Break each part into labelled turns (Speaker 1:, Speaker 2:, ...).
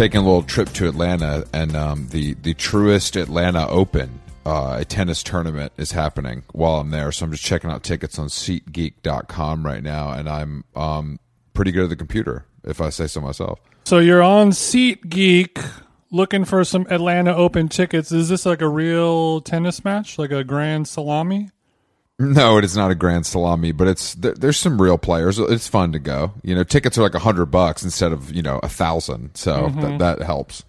Speaker 1: Taking a little trip to Atlanta, and um, the the Truist Atlanta Open, uh, a tennis tournament, is happening while I'm there. So I'm just checking out tickets on SeatGeek.com right now, and I'm um, pretty good at the computer, if I say so myself.
Speaker 2: So you're on SeatGeek looking for some Atlanta Open tickets. Is this like a real tennis match, like a Grand Salami?
Speaker 1: No, it is not a grand salami, but it's there, there's some real players. It's fun to go. You know, tickets are like a hundred bucks instead of you know a thousand, so
Speaker 2: Mm-hmm.
Speaker 1: that, that helps.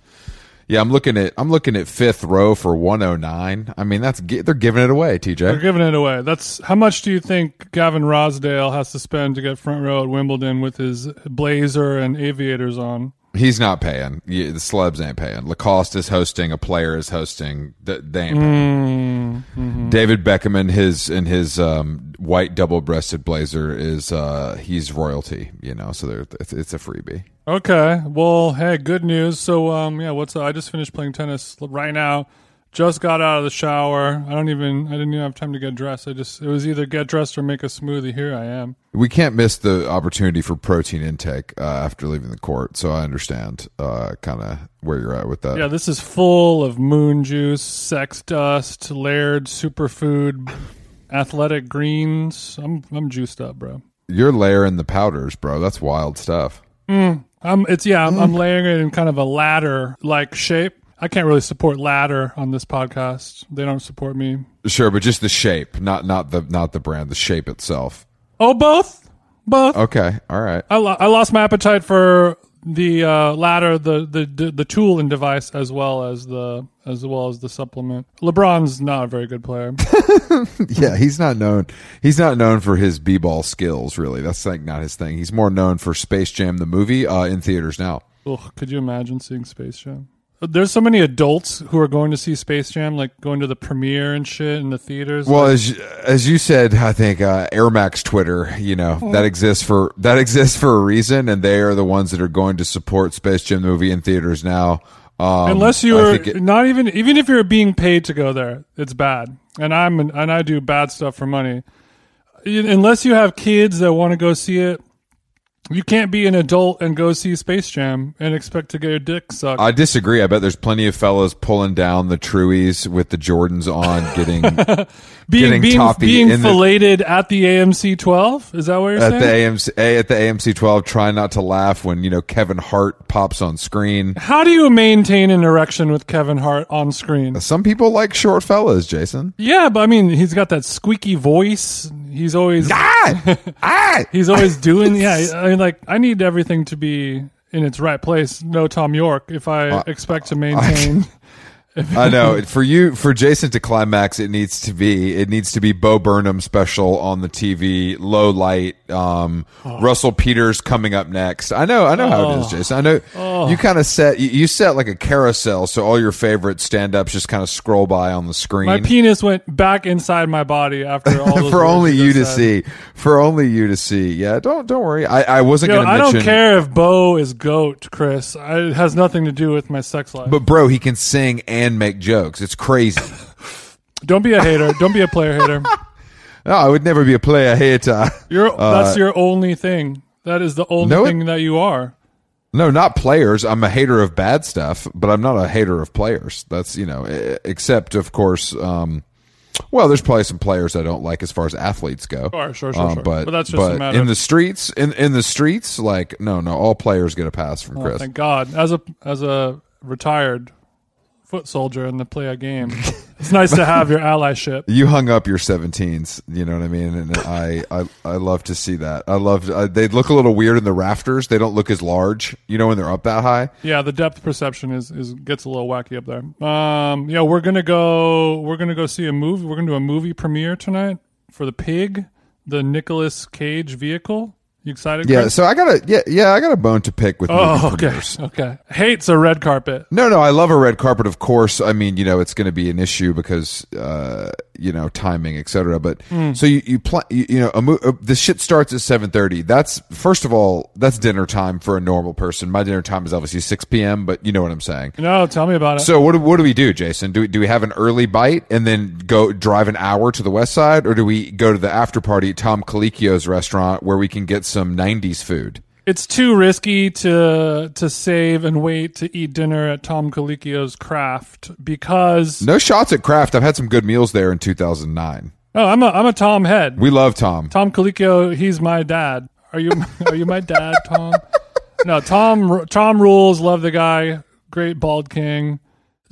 Speaker 1: Yeah, I'm looking at I'm looking at fifth row for 109. I mean, that's they're giving it away, TJ.
Speaker 2: They're giving it away. That's how much do you think Gavin Rossdale has to spend to get front row at Wimbledon with his blazer and aviators on?
Speaker 1: He's not paying. The celebs ain't paying. Lacoste is hosting. A player is hosting. Th- They ain't paying.
Speaker 2: Mm-hmm.
Speaker 1: David Beckham in his in his um, white double breasted blazer is uh, he's royalty. You know, so there it's, it's a freebie.
Speaker 2: Okay. Well, hey, good news. So, um, yeah, what's I just finished playing tennis right now. Just got out of the shower. I don't even. I didn't even have time to get dressed. I just. It was either get dressed or make a smoothie. Here I am.
Speaker 1: We can't miss the opportunity for protein intake uh, after leaving the court. So I understand uh, kind of where you're at with that.
Speaker 2: Yeah, this is full of moon juice, sex dust, layered superfood, athletic greens. I'm I'm juiced up, bro.
Speaker 1: You're layering the powders, bro. That's wild stuff.
Speaker 2: I'm it's yeah, I'm, I'm layering it in kind of a ladder like shape. I can't really support ladder on this podcast. They don't support me.
Speaker 1: Sure, but just the shape, not not the not the brand, the shape itself.
Speaker 2: Oh, both, both.
Speaker 1: Okay, all right.
Speaker 2: I, lo- I lost my appetite for the uh, ladder, the, the the the tool and device, as well as the as well as the supplement. LeBron's not a very good player.
Speaker 1: Yeah, he's not known. He's not known for his b-ball skills. Really, that's like not his thing. He's more known for Space Jam the movie uh, in theaters now.
Speaker 2: Ugh, could you imagine seeing Space Jam? There's so many adults who are going to see Space Jam, like going to the premiere and shit in the theaters.
Speaker 1: Well,
Speaker 2: Like,
Speaker 1: as as you said, I think uh, Air Max Twitter, you know, that exists for that exists for a reason, and they are the ones that are going to support Space Jam movie in theaters now. Um,
Speaker 2: unless you're
Speaker 1: it-
Speaker 2: not even even if you're being paid to go there, it's bad. And I'm and I do bad stuff for money. Unless you have kids that want to go see it, you can't be an adult and go see Space Jam and expect to get your dick sucked.
Speaker 1: I disagree. I bet there's plenty of fellas pulling down the Truies with the Jordans on, getting
Speaker 2: being being, being
Speaker 1: in the-
Speaker 2: filleted at the AMC 12. Is that what you're
Speaker 1: at the
Speaker 2: saying?
Speaker 1: AMC A- at the AMC 12, trying not to laugh when you know Kevin Hart pops on screen.
Speaker 2: How do you maintain an erection with Kevin Hart on screen?
Speaker 1: Some people like short fellas, Jason.
Speaker 2: Yeah, but I mean, he's got that squeaky voice. He's always
Speaker 1: Ah, ah.
Speaker 2: he's always doing. Yeah, I mean, like I need everything to be in its right place. No Thom Yorke if I
Speaker 1: Uh,
Speaker 2: expect to maintain
Speaker 1: I know. For you, for Jason to climax, it needs to be it needs to be Bo Burnham special on the TV, low light. Um, Russell Peters coming up next. I know, I know how it is, Jason. I know you kind of set you, you set like a carousel, so all your favorite stand ups just kind of scroll by on the screen.
Speaker 2: My penis went back inside my body after all.
Speaker 1: For only you to
Speaker 2: said.
Speaker 1: see. For only you to see. Yeah, don't don't worry. I, I wasn't going to
Speaker 2: I
Speaker 1: mention.
Speaker 2: don't care if Bo is goat, Chris. I, it has nothing to do with my sex life.
Speaker 1: But bro, he can sing and make jokes. It's crazy.
Speaker 2: don't be a hater. don't be a player hater.
Speaker 1: no, I would never be a player hater.
Speaker 2: You're that's your only thing. That is the only
Speaker 1: Uh, no, it-
Speaker 2: thing that you are.
Speaker 1: No, not players. I'm a hater of bad stuff, but I'm not a hater of players. That's you know, e- except of course. Um, well, there's probably some players I don't like as far as athletes go.
Speaker 2: Sure, sure, sure,
Speaker 1: Um,
Speaker 2: sure.
Speaker 1: But
Speaker 2: But that's just a
Speaker 1: but
Speaker 2: matter
Speaker 1: in the streets, in in the streets, like no, no, all players get a pass from
Speaker 2: Oh,
Speaker 1: Chris.
Speaker 2: thank God. As a as a retired foot soldier in the play a game, it's nice to have your allyship.
Speaker 1: you hung up your 17s, you know what I mean, and I I, I love to see that. I love uh, they look a little weird in the rafters. They don't look as large, you know, when they're up that high.
Speaker 2: Yeah, the depth perception is, is gets a little wacky up there. Um, yeah, we're gonna go. We're gonna go see a movie. We're gonna do a movie premiere tonight for the Pig, the Nicolas Cage vehicle. You excited?
Speaker 1: Yeah, so I got a yeah yeah I got a bone to pick with
Speaker 2: Oh, okay.
Speaker 1: premieres.
Speaker 2: Okay. Hates a red carpet.
Speaker 1: No, no, I love a red carpet. Of course, I mean, you know, it's going to be an issue because, uh, you know, timing, etc. But
Speaker 2: Hmm.
Speaker 1: so you you, pl- you you know, a mo- uh, the shit starts at seven thirty. That's first of all, that's dinner time for a normal person. My dinner time is obviously six p.m. But you know what I'm saying.
Speaker 2: No, tell me about it.
Speaker 1: So what do, what do we do, Jason? Do we, do we have an early bite and then go drive an hour to the west side, or do we go to the after party at Tom Colicchio's restaurant where we can get some '90s food?
Speaker 2: It's too risky to to save and wait to eat dinner at Tom Colicchio's Craft because
Speaker 1: No shots at Craft. I've had some good meals there in 2009.
Speaker 2: oh, I'm a I'm a Tom head.
Speaker 1: We love Tom.
Speaker 2: Tom Colicchio, he's my dad. Are you are you my dad, Tom? No, Tom Tom rules. Love the guy. Great bald king.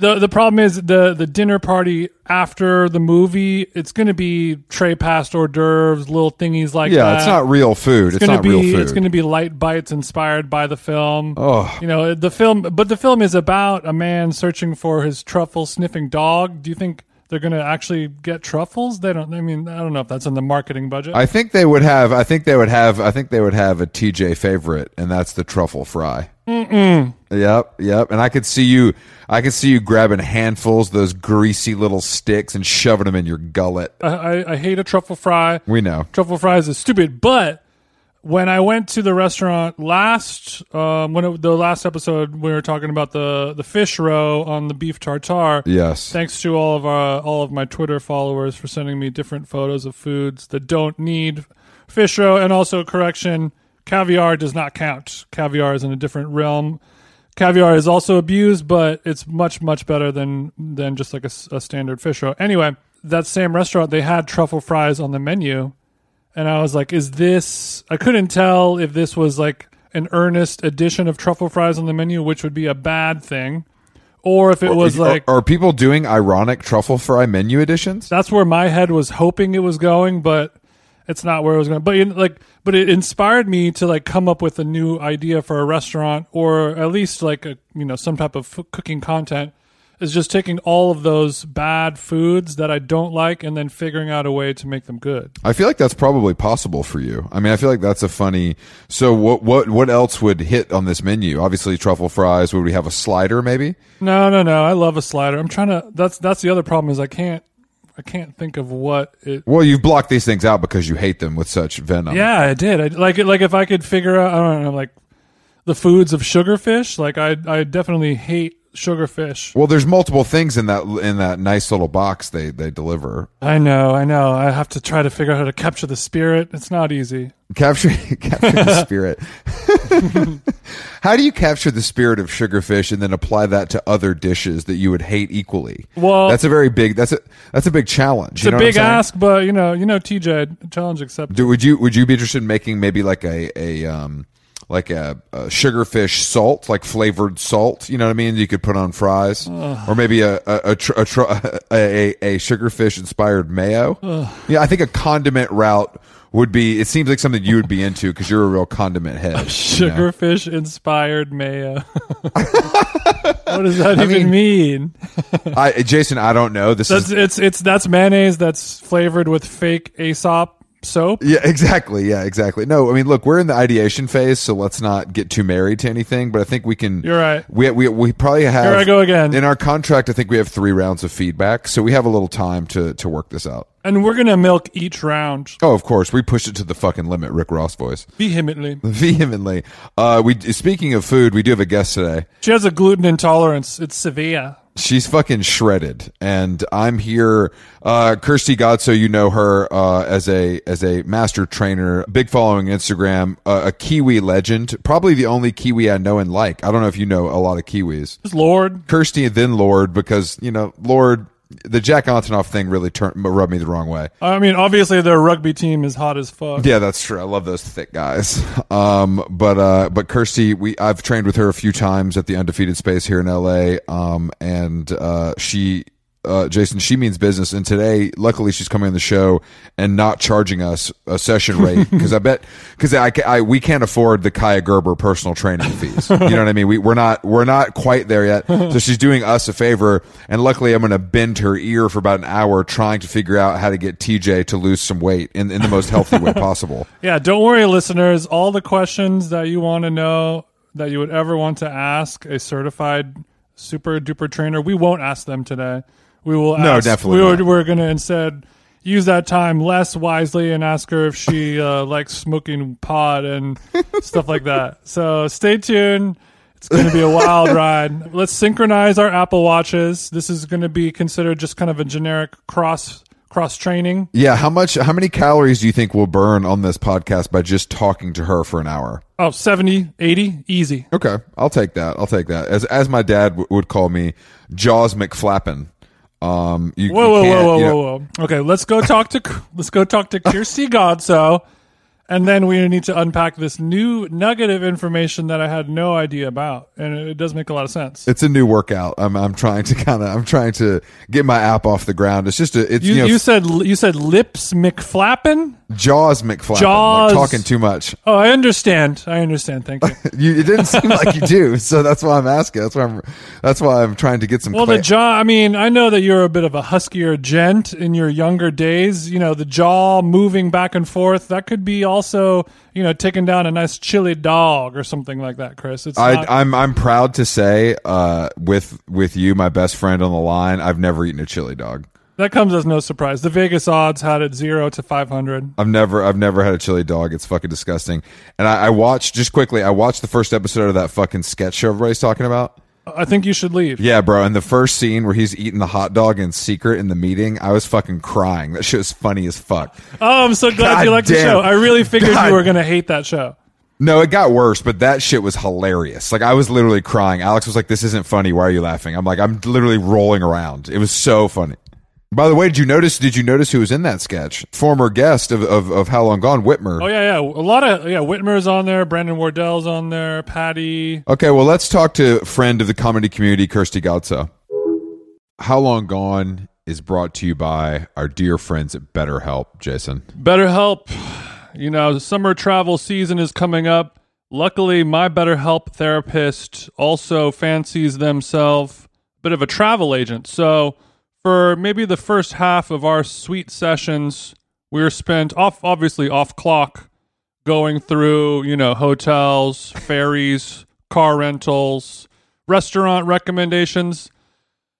Speaker 2: The The problem is the the dinner party after the movie. It's going to be tray passed hors d'oeuvres, little thingies like
Speaker 1: Yeah,
Speaker 2: that.
Speaker 1: it's not real food. It's,
Speaker 2: It's gonna
Speaker 1: not
Speaker 2: be
Speaker 1: real food.
Speaker 2: it's going to be light bites inspired by the film.
Speaker 1: Oh.
Speaker 2: You know the film, but the film is about a man searching for his truffle sniffing dog. Do you think they're going to actually get truffles? They don't. I mean, I don't know if that's in the marketing budget.
Speaker 1: I think they would have. I think they would have. I think they would have a TJ favorite, and that's the truffle fry. Mm-mm. Yep, yep. And I could see you. I could see you grabbing handfuls of those greasy little sticks and shoving them in your gullet.
Speaker 2: I, I, I hate a truffle fry.
Speaker 1: We know.
Speaker 2: Truffle fries is stupid. But when I went to the restaurant last, um, when it, the last episode we were talking about the the fish roe on the beef tartare.
Speaker 1: Yes.
Speaker 2: Thanks to all of our all of my Twitter followers for sending me different photos of foods that don't need fish roe, and also correction, caviar does not count. Caviar is in a different realm. Caviar is also abused, but it's much much better than than just like a standard fish roe. Anyway, that same restaurant they had truffle fries on the menu, and I was like, "Is this?" I couldn't tell if this was like an earnest addition of truffle fries on the menu, which would be a bad thing, or if it was
Speaker 1: are,
Speaker 2: like
Speaker 1: are people doing ironic truffle fry menu additions?
Speaker 2: that's where my head was hoping it was going, but it's not where it was going. But in, like, but it inspired me to like come up with a new idea for a restaurant, or at least like a you know some type of cooking content. Is just taking all of those bad foods that I don't like and then figuring out a way to make them good.
Speaker 1: I feel like that's probably possible for you. I mean, I feel like that's a funny. So what? What? What else would hit on this menu? Obviously, truffle fries. Would we have a slider? Maybe.
Speaker 2: No, no, no. I love a slider. I'm trying to. That's that's the other problem is I can't. I can't think of what it.
Speaker 1: Well, you've blocked these things out because you hate them with such venom.
Speaker 2: Yeah, I did. I like. Like if I could figure out, I don't know, like the foods of sugarfish. Like I, I definitely hate sugarfish.
Speaker 1: Well, there's multiple things in that in that nice little box they they deliver.
Speaker 2: I know, I know. I have to try to figure out how to capture the spirit. It's not easy.
Speaker 1: Capture capture the spirit. How do you capture the spirit of sugarfish and then apply that to other dishes that you would hate equally?
Speaker 2: Well-
Speaker 1: that's a very big that's a that's a big challenge.
Speaker 2: It's
Speaker 1: you know
Speaker 2: a big ask, but you know, you know, TJ challenge accepted.
Speaker 1: Do, would you would you be interested in making maybe like a a um like a, a sugarfish salt, like flavored salt? You know what I mean? You could put on fries, or maybe a a a, tr- a, tr- a, a, a sugarfish inspired mayo. Yeah, I think a condiment route would be. It seems like something you would be into because you're a real condiment head. you know?
Speaker 2: Sugarfish inspired mayo. what does that
Speaker 1: I
Speaker 2: even mean?
Speaker 1: I, Jason, I don't know. This
Speaker 2: That's
Speaker 1: is
Speaker 2: it's it's that's mayonnaise that's flavored with fake Aesop soap.
Speaker 1: yeah, exactly. Yeah, exactly. No, I mean, look, we're in the ideation phase, so let's not get too married to anything. But I think we can.
Speaker 2: You're right.
Speaker 1: We we we probably have.
Speaker 2: Here I go again.
Speaker 1: In our contract, I think we have three rounds of feedback, so we have a little time to to work this out.
Speaker 2: And we're gonna milk each round
Speaker 1: Oh, of course, we pushed it to the fucking limit. Rick Ross voice,
Speaker 2: vehemently.
Speaker 1: vehemently. Uh, we speaking of food, we do have a guest today.
Speaker 2: She has a gluten intolerance. It's severe.
Speaker 1: She's fucking shredded, and I'm here. Uh, Kirsty Godso, you know her uh, as a as a master trainer, big following Instagram, uh, a Kiwi legend, probably the only Kiwi I know and like. I don't know if you know a lot of Kiwis.
Speaker 2: Lorde.
Speaker 1: Kirsty and then Lorde, because you know Lorde, the Jack Antonoff thing really turned rubbed me the wrong way.
Speaker 2: I mean, obviously their rugby team is hot as fuck.
Speaker 1: Yeah, that's true. I love those thick guys. Um, but uh, but Kirsty, we I've trained with her a few times at the undefeated space here in LA. Um, and uh, she. Uh, Jason, she means business, and today, luckily, she's coming on the show and not charging us a session rate because I bet because I, I we can't afford the Kaia Gerber personal training fees. You know what I mean? We we're not we're not quite there yet. So she's doing us a favor, and luckily, I'm going to bend her ear for about an hour trying to figure out how to get TJ to lose some weight in in the most healthy way possible.
Speaker 2: Yeah, don't worry, listeners. All the questions that you want to know that you would ever want to ask a certified super duper trainer, we won't ask them today. We will
Speaker 1: No,
Speaker 2: ask,
Speaker 1: definitely
Speaker 2: We were, we're going to instead use that time less wisely and ask her if she uh, likes smoking pot and stuff like that. So stay tuned. It's going to be a wild ride. Let's synchronize our Apple Watches. This is going to be considered just kind of a generic cross cross training.
Speaker 1: Yeah, how much? How many calories do you think we'll burn on this podcast by just talking to her for an hour?
Speaker 2: Oh, 70, 80, easy.
Speaker 1: Okay, I'll take that. I'll take that. As as my dad w- would call me, Jaws McFlappin. Um, you,
Speaker 2: Whoa,
Speaker 1: you
Speaker 2: whoa, whoa, whoa,
Speaker 1: you know-
Speaker 2: whoa, whoa. Okay, let's go talk to let's go talk to Kirsty Godso, and then we need to unpack this new nugget of information that I had no idea about, and it, it does make a lot of sense.
Speaker 1: It's a new workout. I'm I'm trying to kind of I'm trying to get my app off the ground. It's just a it's
Speaker 2: You,
Speaker 1: you, know
Speaker 2: you said you said lips McFlappin.
Speaker 1: Jaws McFlappin.
Speaker 2: Jaws.
Speaker 1: Like talking too much.
Speaker 2: Oh, I understand. I understand. Thank you.
Speaker 1: You, it didn't seem like you do, so that's why I'm asking. That's why I'm that's why I'm trying to get some.
Speaker 2: Well,
Speaker 1: cla-
Speaker 2: the jaw. I mean, I know that you're a bit of a huskier gent in your younger days. You know, the jaw moving back and forth. That could be also, you know, taking down a nice chili dog or something like that, Chris. It's
Speaker 1: I,
Speaker 2: not,
Speaker 1: I'm I'm proud to say, uh, with with you, my best friend on the line, I've never eaten a chili dog.
Speaker 2: That comes as no surprise. The Vegas odds had it zero to five hundred.
Speaker 1: I've never I've never had a chili dog. It's fucking disgusting. And I, I watched just quickly. I watched the first episode of that fucking sketch show everybody's talking about.
Speaker 2: I think you should leave.
Speaker 1: Yeah, bro. And the first scene where he's eating the hot dog in secret in the meeting, I was fucking crying. That shit was funny as fuck.
Speaker 2: Oh, I'm so glad
Speaker 1: God
Speaker 2: you liked the show. I really figured
Speaker 1: God.
Speaker 2: you were gonna hate that show.
Speaker 1: No, it got worse, but that shit was hilarious. Like I was literally crying. Alex was like, "This isn't funny. Why are you laughing?" I'm like, "I'm literally rolling around." It was so funny. By the way, did you notice? Did you notice who was in that sketch? Former guest of of, of How Long Gone, Whitmer.
Speaker 2: Oh yeah, yeah. A lot of yeah. Whitmer's on there. Brandon Wardell's on there. Patty.
Speaker 1: Okay, well, let's talk to friend of the comedy community, Kirsty Godso. How Long Gone is brought to you by our dear friends at BetterHelp, Jason.
Speaker 2: BetterHelp. You know, summer travel season is coming up. Luckily, my BetterHelp therapist also fancies themselves a bit of a travel agent. So, for maybe the first half of our sweet sessions, we were spent off, obviously off clock, going through, you know, hotels, ferries, car rentals, restaurant recommendations.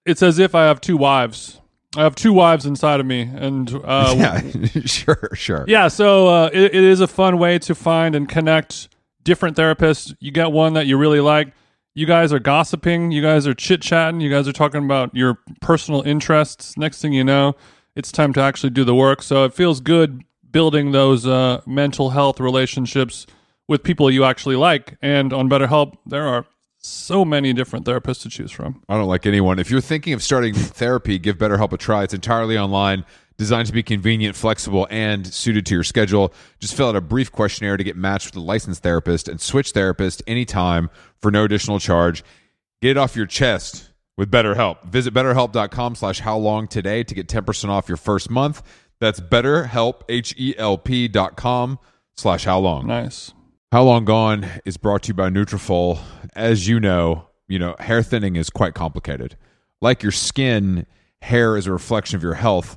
Speaker 2: It's as if I have two wives. I have two wives inside of me, and uh,
Speaker 1: yeah, sure, sure.
Speaker 2: yeah, so uh, it, it is a fun way to find and connect different therapists. You get one that you really like. You guys are gossiping. You guys are chit chatting. You guys are talking about your personal interests. Next thing you know, it's time to actually do the work. So it feels good building those uh, mental health relationships with people you actually like. And on BetterHelp, there are so many different therapists to choose from.
Speaker 1: I don't like anyone. If you're thinking of starting therapy, give BetterHelp a try. It's entirely online, designed to be convenient, flexible, and suited to your schedule. Just fill out a brief questionnaire to get matched with a licensed therapist and switch therapist anytime for no additional charge. Get it off your chest with BetterHelp. Visit betterhelp.com slash how long today to get 10% off your first month. That's betterhelp, H-E-L-P dot com slash how long.
Speaker 2: Nice.
Speaker 1: How Long Gone is brought to you by Nutrafol. As you know, you know, hair thinning is quite complicated. Like your skin, hair is a reflection of your health.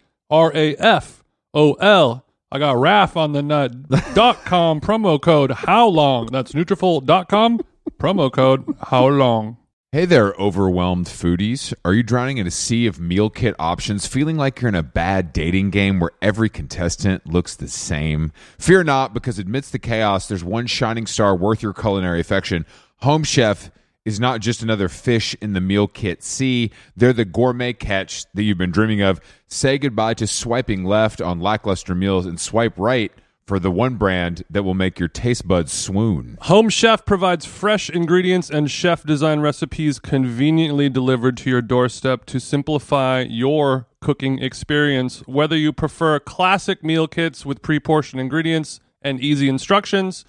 Speaker 2: N-U-T-R-A-F-O-L. I got RAF on the nut. dot com promo code how long? That's Nutrafol.com promo code how long?
Speaker 1: Hey there, overwhelmed foodies. Are you drowning in a sea of meal kit options, feeling like you're in a bad dating game where every contestant looks the same? Fear not, because amidst the chaos, there's one shining star worth your culinary affection. Home Chef is not just another fish in the meal kit sea, they're the gourmet catch that you've been dreaming of. Say goodbye to swiping left on lackluster meals and swipe right for the one brand that will make your taste buds swoon.
Speaker 2: Home Chef provides fresh ingredients and chef design recipes conveniently delivered to your doorstep to simplify your cooking experience. Whether you prefer classic meal kits with pre portioned ingredients and easy instructions,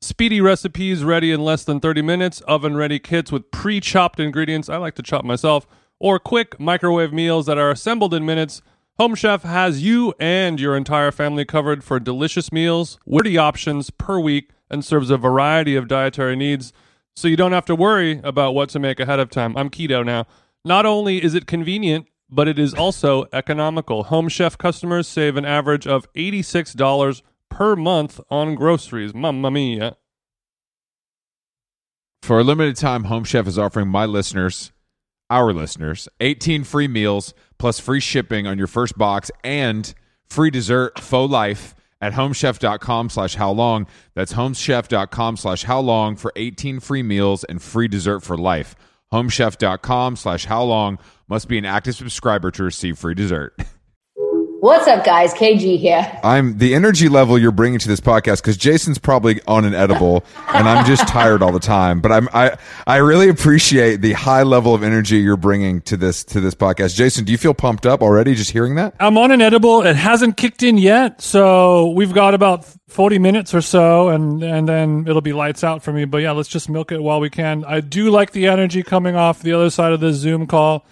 Speaker 2: speedy recipes ready in less than 30 minutes, oven ready kits with pre chopped ingredients, I like to chop myself, or quick microwave meals that are assembled in minutes. Home Chef has you and your entire family covered for delicious meals, witty options per week, and serves a variety of dietary needs so you don't have to worry about what to make ahead of time. I'm keto now. Not only is it convenient, but it is also economical. Home Chef customers save an average of $86 per month on groceries. Mamma mia.
Speaker 1: For a limited time, Home Chef is offering my listeners, our listeners, 18 free meals plus free shipping on your first box and free dessert faux life at homechef.com slash how long. That's homechef.com slash how long for 18 free meals and free dessert for life. Homechef.com slash how long must be an active subscriber to receive free dessert.
Speaker 3: What's up, guys? KG here.
Speaker 1: I'm the energy level you're bringing to this podcast because Jason's probably on an edible, and I'm just tired all the time. But I'm I I really appreciate the high level of energy you're bringing to this to this podcast. Jason, do you feel pumped up already just hearing that?
Speaker 2: I'm on an edible. It hasn't kicked in yet, so we've got about 40 minutes or so, and and then it'll be lights out for me. But yeah, let's just milk it while we can. I do like the energy coming off the other side of the Zoom call.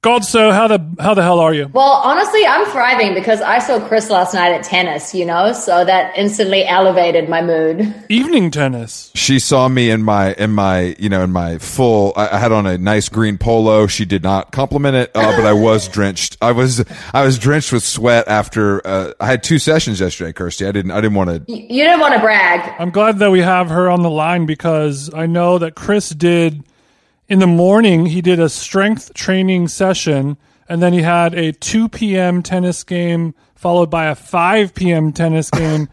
Speaker 2: God, so how the how the hell are you?
Speaker 3: Well, honestly, I'm thriving because I saw Chris last night at tennis, you know, so that instantly elevated my mood.
Speaker 2: Evening tennis.
Speaker 1: She saw me in my in my you know in my full. I, I had on a nice green polo. She did not compliment it, uh, but I was drenched. I was I was drenched with sweat after uh, I had two sessions yesterday. Kirsty, I didn't I didn't want to.
Speaker 3: You didn't want to brag.
Speaker 2: I'm glad that we have her on the line because I know that Chris did in the morning he did a strength training session and then he had a 2 p.m. tennis game followed by a 5 p.m. tennis game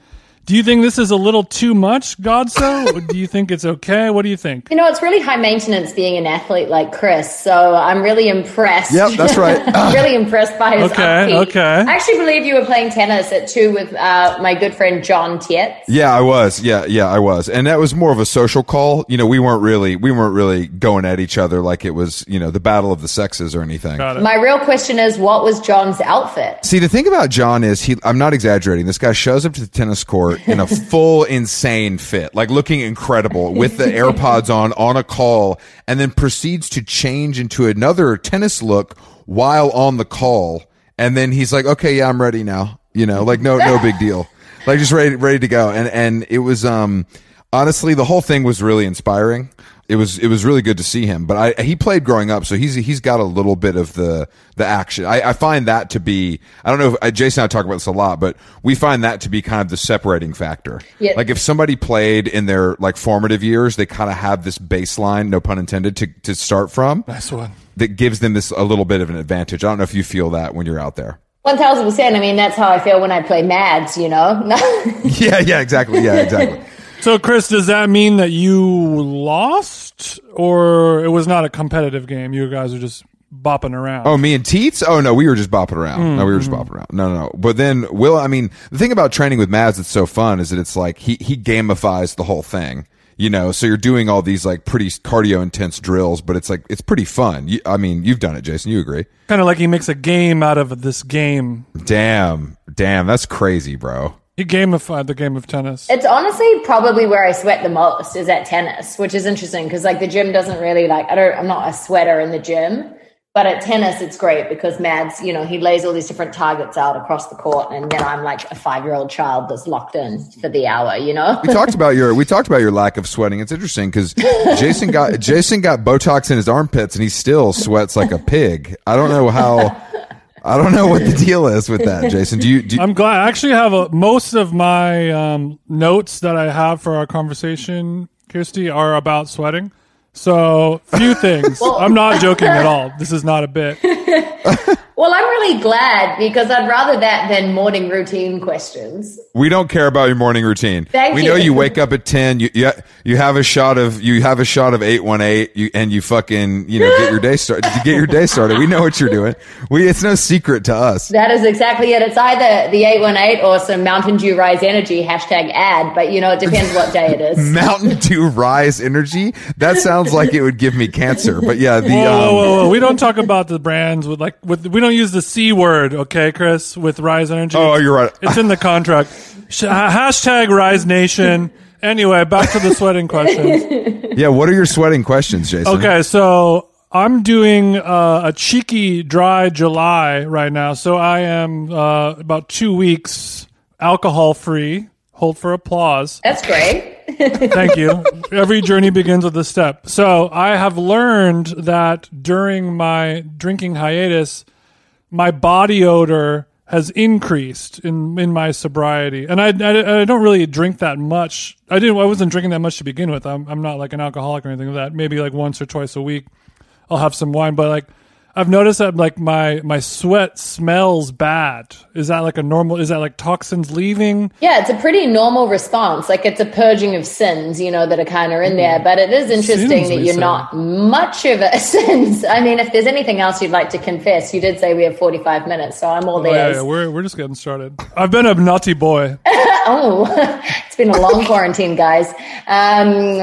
Speaker 2: Do you think this is a little too much, Godso? do you think it's okay? What do you think?
Speaker 3: You know, it's really high maintenance being an athlete like Chris. So I'm really impressed.
Speaker 1: Yep, that's right.
Speaker 3: I'm really impressed by his
Speaker 2: okay,
Speaker 3: upkeep.
Speaker 2: Okay.
Speaker 3: I actually believe you were playing tennis at two with uh, my good friend John Tietz.
Speaker 1: Yeah, I was. Yeah, yeah, I was. And that was more of a social call. You know, we weren't really we weren't really going at each other like it was, you know, the battle of the sexes or anything.
Speaker 3: My real question is what was John's outfit?
Speaker 1: See, the thing about John is he I'm not exaggerating. This guy shows up to the tennis court in a full insane fit, like looking incredible with the AirPods on on a call, and then proceeds to change into another tennis look while on the call. And then he's like, "Okay, yeah, I'm ready now." You know, like no no big deal, like just ready ready to go. And and it was um honestly the whole thing was really inspiring. It was it was really good to see him. But I, he played growing up, so he's he's got a little bit of the the action. I, I find that to be I don't know. if uh, Jason and I talk about this a lot, but we find that to be kind of the separating factor.
Speaker 3: Yeah.
Speaker 1: Like if somebody played in their like formative years, they kind of have this baseline, no pun intended, to to start from
Speaker 2: Nice one.
Speaker 1: that gives them this a little bit of an advantage. I don't know if you feel that when you're out there.
Speaker 3: One thousand percent. I mean, that's how I feel when I play Mads. You know.
Speaker 1: Yeah, yeah, exactly. Yeah, exactly.
Speaker 2: So, Chris, does that mean that you lost, or it was not a competitive game? You guys are just bopping around.
Speaker 1: Oh, me and Teets? Oh no, we were just bopping around. No, we were just mm-hmm. bopping around. No, no, no. But then Will, I mean, the thing about training with Mads that's so fun is that it's like he he gamifies the whole thing. You know, so you're doing all these like pretty cardio intense drills, but it's like it's pretty fun. You, I mean, you've done it, Jason. You agree?
Speaker 2: kind of like he makes a game out of this game.
Speaker 1: Damn, damn, that's crazy, bro.
Speaker 2: He gamified the game of tennis.
Speaker 3: It's honestly probably where I sweat the most is at tennis, which is interesting because like the gym doesn't really like I don't I'm not a sweater in the gym, but at tennis it's great because Mads, you know, he lays all these different targets out across the court and then I'm like a 5-year-old child that's locked in for the hour, you know?
Speaker 1: We talked about your we talked about your lack of sweating. It's interesting because Jason got Jason got Botox in his armpits and he still sweats like a pig. I don't know how. I don't know what the deal is with that, Jason. Do you? Do you
Speaker 2: I'm glad. I actually have a, most of my um, notes that I have for our conversation, Kirsty, are about sweating. So, few things. I'm not joking at all. This is not a bit.
Speaker 3: Well, I'm really glad because I'd rather that than morning routine questions.
Speaker 1: We don't care about your morning routine.
Speaker 3: Thank
Speaker 1: we
Speaker 3: you.
Speaker 1: know you wake up at ten. You you, you have a shot of you have a shot of eight one eight. You and you fucking you know get your day started. Get your day started. We know what you're doing. We it's no secret to us.
Speaker 3: That is exactly it. It's either the 818 or some Mountain Dew Rise Energy hashtag ad, but you know, it depends what day it is.
Speaker 1: Mountain Dew Rise Energy. That sounds like it would give me cancer. But yeah, the
Speaker 2: Whoa, whoa,
Speaker 1: um,
Speaker 2: whoa, whoa. We don't talk about the brands with like with. We don't use the c word, okay, Chris? With Rise Energy.
Speaker 1: Oh, you're right.
Speaker 2: It's in the contract. Sh- hashtag Rise Nation. Anyway, back to the sweating questions.
Speaker 1: yeah. What are your sweating questions, Jason?
Speaker 2: Okay, so I'm doing uh, a cheeky dry July right now. So I am uh, about two weeks alcohol free. Hold for applause.
Speaker 3: That's great.
Speaker 2: Thank you. Every journey begins with a step. So I have learned that during my drinking hiatus, my body odor has increased in in my sobriety, and I, I, I don't really drink that much. I didn't. I wasn't drinking that much to begin with. I'm I'm not like an alcoholic or anything like that. Maybe like once or twice a week, I'll have some wine. But like I've noticed that like my my sweat smells bad. Is that like a normal? Is that like toxins leaving?
Speaker 3: Yeah, it's a pretty normal response. Like it's a purging of sins, you know, that are kind of in there. But it is interesting
Speaker 2: Sins,
Speaker 3: that you're
Speaker 2: say.
Speaker 3: not much of a sins. I mean, if there's anything else you'd like to confess, you did say we have 45 minutes, so I'm all
Speaker 2: Oh, yeah, yeah, we're we're just getting started. I've been a naughty boy.
Speaker 3: Oh, it's been a long quarantine, guys. Um,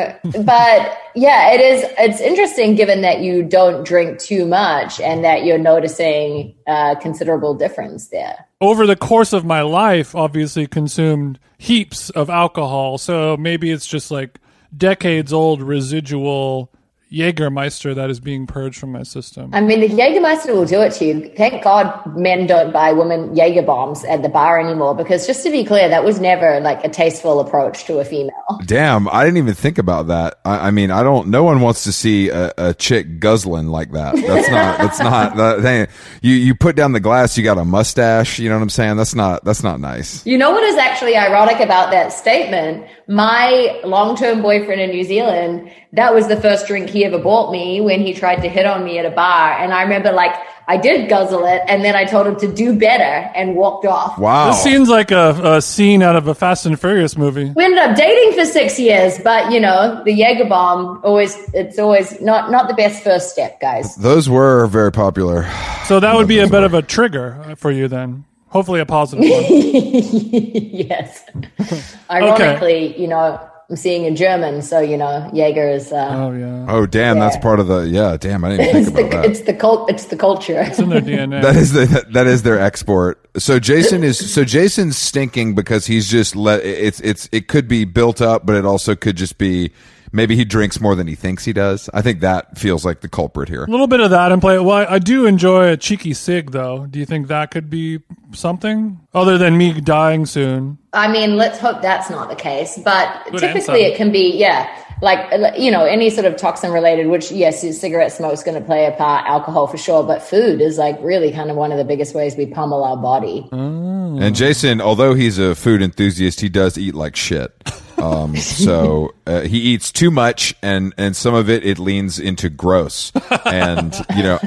Speaker 3: but yeah, it is. It's interesting given that you don't drink too much and that you're noticing uh, considerable difference there.
Speaker 2: over the course of my life, obviously consumed heaps of alcohol. So maybe it's just like decades old residual Jägermeister that is being purged from my system.
Speaker 3: I mean, the Jägermeister will do it to you. Thank God men don't buy women Jaeger bombs at the bar anymore because just to be clear, that was never like a tasteful approach to a female.
Speaker 1: Damn, I didn't even think about that. I, I mean, I don't. No one wants to see a, a chick guzzling like that. That's not. That's not. That, hey, you you put down the glass. You got a mustache. You know what I'm saying? That's not. That's not nice.
Speaker 3: You know what is actually ironic about that statement? My long term boyfriend in New Zealand, that was the first drink he ever bought me when he tried to hit on me at a bar. And I remember like, I did guzzle it and then I told him to do better and walked off.
Speaker 1: Wow.
Speaker 2: This seems like a, a scene out of a Fast and Furious movie.
Speaker 3: We ended up dating for six years, but you know, the Jaeger bomb always, it's always not, not the best first step, guys.
Speaker 1: Those were very popular.
Speaker 2: So that would be a bit of a trigger for you then. Hopefully a positive one.
Speaker 3: yes. Ironically, you know, I'm seeing in German, so you know, Jaeger is, uh,
Speaker 2: Oh yeah.
Speaker 1: Oh, damn. That's part of the. Yeah, damn. I didn't even
Speaker 3: it's
Speaker 1: think about
Speaker 3: the,
Speaker 1: that.
Speaker 3: it's the cult, it's the culture.
Speaker 2: It's in their DNA.
Speaker 1: That is the that is their export. So Jason is so Jason's stinking because he's just let it's it's it could be built up, but it also could just be maybe he drinks more than he thinks he does. I think that feels like the culprit here.
Speaker 2: a little bit of that and play. Well, I, I do enjoy a cheeky cig though. Do you think that could be something other than me dying soon?
Speaker 3: I mean, let's hope that's not the case. But
Speaker 2: Good
Speaker 3: typically,
Speaker 2: answer.
Speaker 3: it can be, yeah. like you know any sort of toxin related which yes cigarette smoke's going to play a part alcohol for sure but food is like really kind of one of the biggest ways we pummel our body
Speaker 1: And Jason, although he's a food enthusiast, he does eat like shit. Um, so uh, he eats too much, and and some of it it leans into gross. And you know,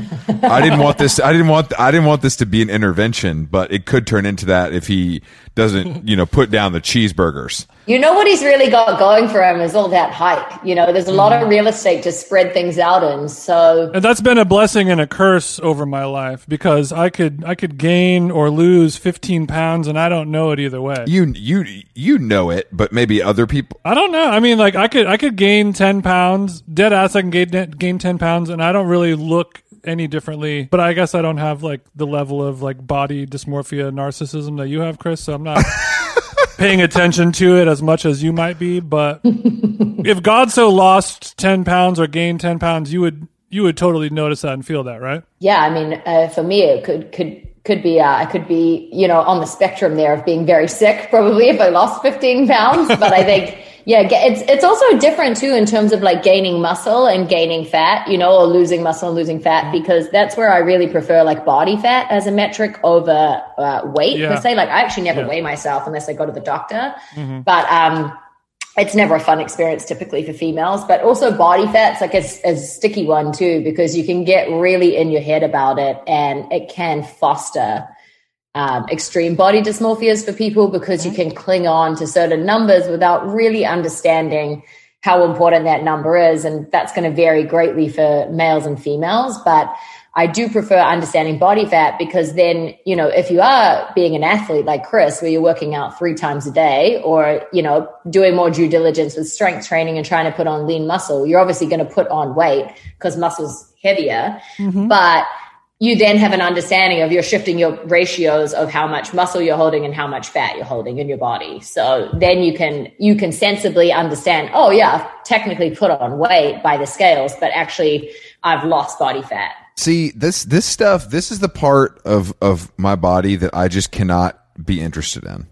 Speaker 1: I didn't want this. I didn't want. I didn't want this to be an intervention, but it could turn into that if he doesn't, you know, put down the cheeseburgers.
Speaker 3: You know what he's really got going for him is all that hype. You know, there's a lot
Speaker 2: Mm-hmm.
Speaker 3: of real estate to spread things out in. So
Speaker 2: And that's been a blessing and a curse over my life because I could I could gain or lose 15 pounds and I don't know it either way.
Speaker 1: You you you know it, but maybe other people.
Speaker 2: I don't know. I mean, like I could I could gain 10 pounds, dead ass. I can gain gain 10 pounds, and I don't really look any differently. But I guess I don't have like the level of like body dysmorphia narcissism that you have, Chris. So I'm not paying attention to it as much as you might be. But if Godso lost 10 pounds or gained 10 pounds, you would you would totally notice that and feel that, right?
Speaker 3: yeah, I mean, uh, for me, it could could could be uh, I could be you know on the spectrum there of being very sick probably if I lost 15 pounds. But I think yeah, it's it's also different too in terms of like gaining muscle and gaining fat, you know, or losing muscle and losing fat because that's where I really prefer like body fat as a metric over uh, weight
Speaker 2: Yeah.
Speaker 3: per se. Like I actually never
Speaker 2: Yeah.
Speaker 3: weigh myself unless I go to the doctor, but um. it's never a fun experience typically for females, but also body fat's like a, a sticky one too, because you can get really in your head about it and it can foster um, extreme body dysmorphias for people because you can cling on to certain numbers without really understanding how important that number is. And that's going to vary greatly for males and females. But I do prefer understanding body fat because then, you know, if you are being an athlete like Chris, where you're working out three times a day or, you know, doing more due diligence with strength training and trying to put on lean muscle, you're obviously going to put on weight because muscle's heavier. But you then have an understanding of you're shifting your ratios of how much muscle you're holding and how much fat you're holding in your body. So then you can you can sensibly understand, oh yeah, I've technically put on weight by the scales, but actually I've lost body fat.
Speaker 1: See this this stuff. This is the part of of my body that I just cannot be interested in.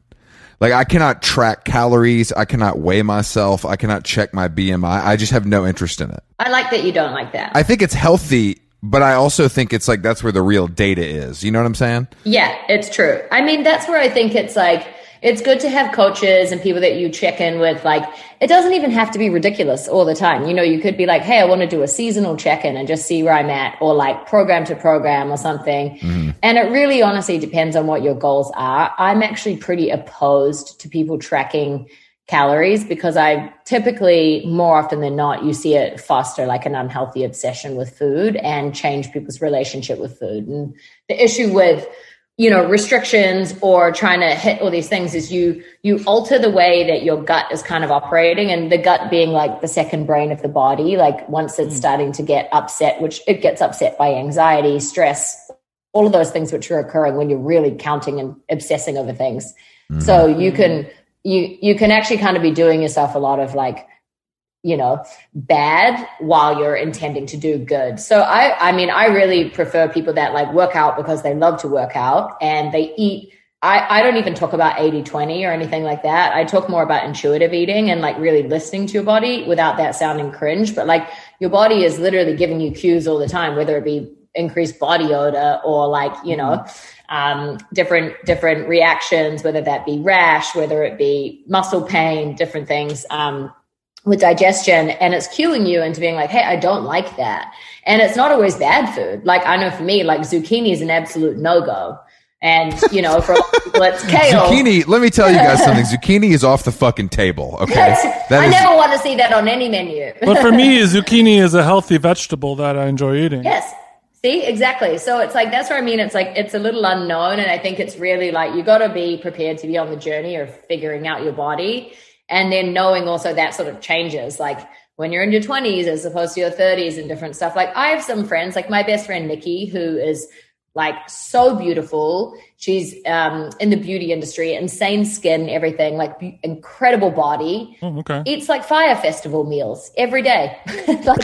Speaker 1: Like I cannot track calories. I cannot weigh myself. I cannot check my BMI. I just have no interest in it.
Speaker 3: I like that you don't like that.
Speaker 1: I think it's healthy, but I also think it's like that's where the real data is. You know what I'm saying?
Speaker 3: Yeah, it's true. I mean, that's where I think it's like it's good to have coaches and people that you check in with. Like, it doesn't even have to be ridiculous all the time. You know, you could be like, hey, I want to do a seasonal check in and just see where I'm at, or like program to program or something. Mm-hmm. And it really honestly depends on what your goals are. I'm actually pretty opposed to people tracking calories because I typically, more often than not, you see it foster like an unhealthy obsession with food and change people's relationship with food. And the issue with you know restrictions or trying to hit all these things is you you alter the way that your gut is kind of operating and the gut being like the second brain of the body like once it's hmm. starting to get upset which it gets upset by anxiety stress all of those things which are occurring when you're really counting and obsessing over things. So mm-hmm. you can you you can actually kind of be doing yourself a lot of like you know bad while you're intending to do good so i i mean i really prefer people that like work out because they love to work out and they eat I, I don't even talk about 80 20 or anything like that. I talk more about intuitive eating and like really listening to your body without that sounding cringe. But like your body is literally giving you cues all the time, whether it be increased body odor or like, you know, mm-hmm. Um, different, different reactions, whether that be rash, whether it be muscle pain, different things. Um, with digestion and it's cueing you into being like, hey, I don't like that. And it's not always bad food. Like I know for me, like zucchini is an absolute no go. And you know, for a lot of people, it's kale.
Speaker 1: Zucchini. Let me tell you guys something. Zucchini is off the fucking table. Okay,
Speaker 3: That's-
Speaker 1: that
Speaker 3: I
Speaker 1: is.
Speaker 3: never want to see that on any menu.
Speaker 2: But for me, zucchini is a healthy vegetable that I enjoy eating.
Speaker 3: yes. See, exactly. So it's like that's what I mean. It's like it's a little unknown, and I think it's really like you got to be prepared to be on the journey of figuring out your body, and then knowing also that sort of changes. Like when you're in your 20s as opposed to your 30s and different stuff. Like I have some friends, like my best friend Nikki, who is like so beautiful. She's um, in the beauty industry, insane skin, everything, like be- incredible body.
Speaker 2: Oh, okay.
Speaker 3: Eats like Fyre Festival meals every day. like,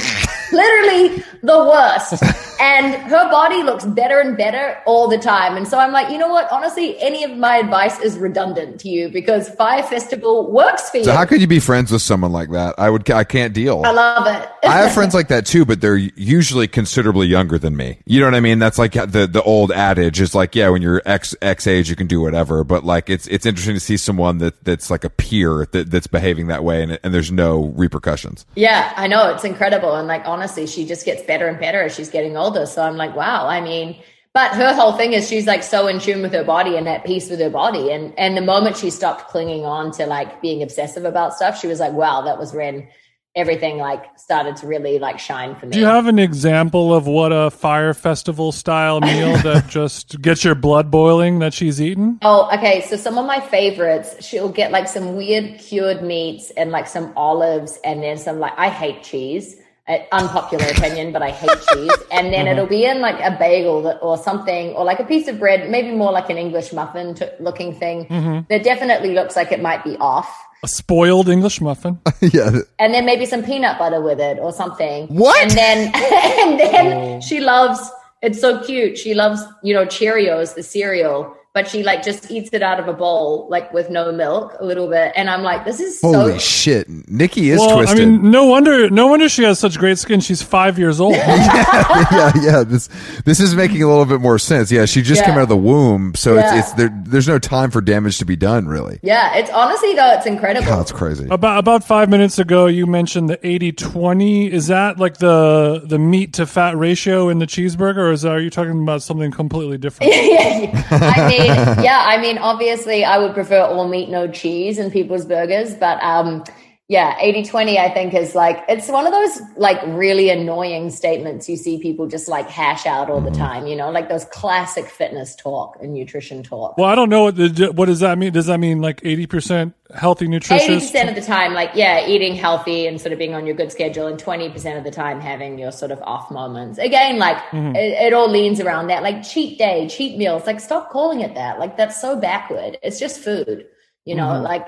Speaker 3: literally the worst. and her body looks better and better all the time. And so I'm like, you know what? Honestly, any of my advice is redundant to you because Fyre Festival works for you.
Speaker 1: So how could you be friends with someone like that? I would. I can't deal.
Speaker 3: I love it.
Speaker 1: I have friends like that too, but they're usually considerably younger than me. You know what I mean? That's like the the old adage is like, yeah, when you're X X age, you can do whatever. But like, it's it's interesting to see someone that that's like a peer that, that's behaving that way, and and there's no repercussions.
Speaker 3: Yeah, I know it's incredible, and like honestly, she just gets better and better as she's getting older. So I'm like, wow. I mean. But her whole thing is she's like so in tune with her body and at peace with her body. And and the moment she stopped clinging on to like being obsessive about stuff, she was like, wow, that was when everything like started to really like shine for me.
Speaker 2: Do you have an example of what a Fyre Festival style meal that just gets your blood boiling that she's eaten?
Speaker 3: Oh, okay. So some of my favorites, she'll get like some weird cured meats and like some olives and then some like I hate cheese. Uh, unpopular opinion, but I hate cheese. And then it'll be in like a bagel that, or something, or like a piece of bread, maybe more like an English muffin t- looking thing that definitely looks like it might be off.
Speaker 2: A spoiled English muffin.
Speaker 1: yeah.
Speaker 3: and then maybe some peanut butter with it or something.
Speaker 1: What?
Speaker 3: And then and then she loves it's so cute. She loves, you know, Cheerios, the cereal, but she like just eats it out of a bowl, like with no milk, a little bit. And I'm like, this is
Speaker 1: Holy
Speaker 3: so
Speaker 1: shit, Nikki is
Speaker 2: well,
Speaker 1: twisted.
Speaker 2: I mean, no wonder, no wonder she has such great skin. She's five years old.
Speaker 1: yeah, yeah. yeah, This this is making a little bit more sense. Yeah, she just
Speaker 3: Yeah.
Speaker 1: came out of the womb, so
Speaker 3: Yeah.
Speaker 1: it's it's there. There's no time for damage to be done, really.
Speaker 3: Yeah, it's honestly though, it's incredible.
Speaker 1: God, it's crazy.
Speaker 2: about about five minutes ago, you mentioned the 80-20. Is that like the the meat to fat ratio in the cheeseburger, or is that, are you talking about something completely different?
Speaker 3: yeah, I mean, yeah, I mean, obviously, I would prefer all meat, no cheese in people's burgers, but um, yeah, 80 20, I think, is like, it's one of those like really annoying statements you see people just like hash out all the time, you know, like those classic fitness talk and nutrition talk.
Speaker 2: Well, I don't know what the, what does that mean. Does that mean like eighty percent healthy, nutritious?
Speaker 3: 80% of the time, like, yeah, eating healthy and sort of being on your good schedule, and 20% of the time having your sort of off moments. Again, like,
Speaker 2: Mm-hmm.
Speaker 3: it, it all leans around that, like cheat day, cheat meals. Like, stop calling it that. Like, that's so backward. It's just food, you know,
Speaker 2: Mm-hmm.
Speaker 3: like,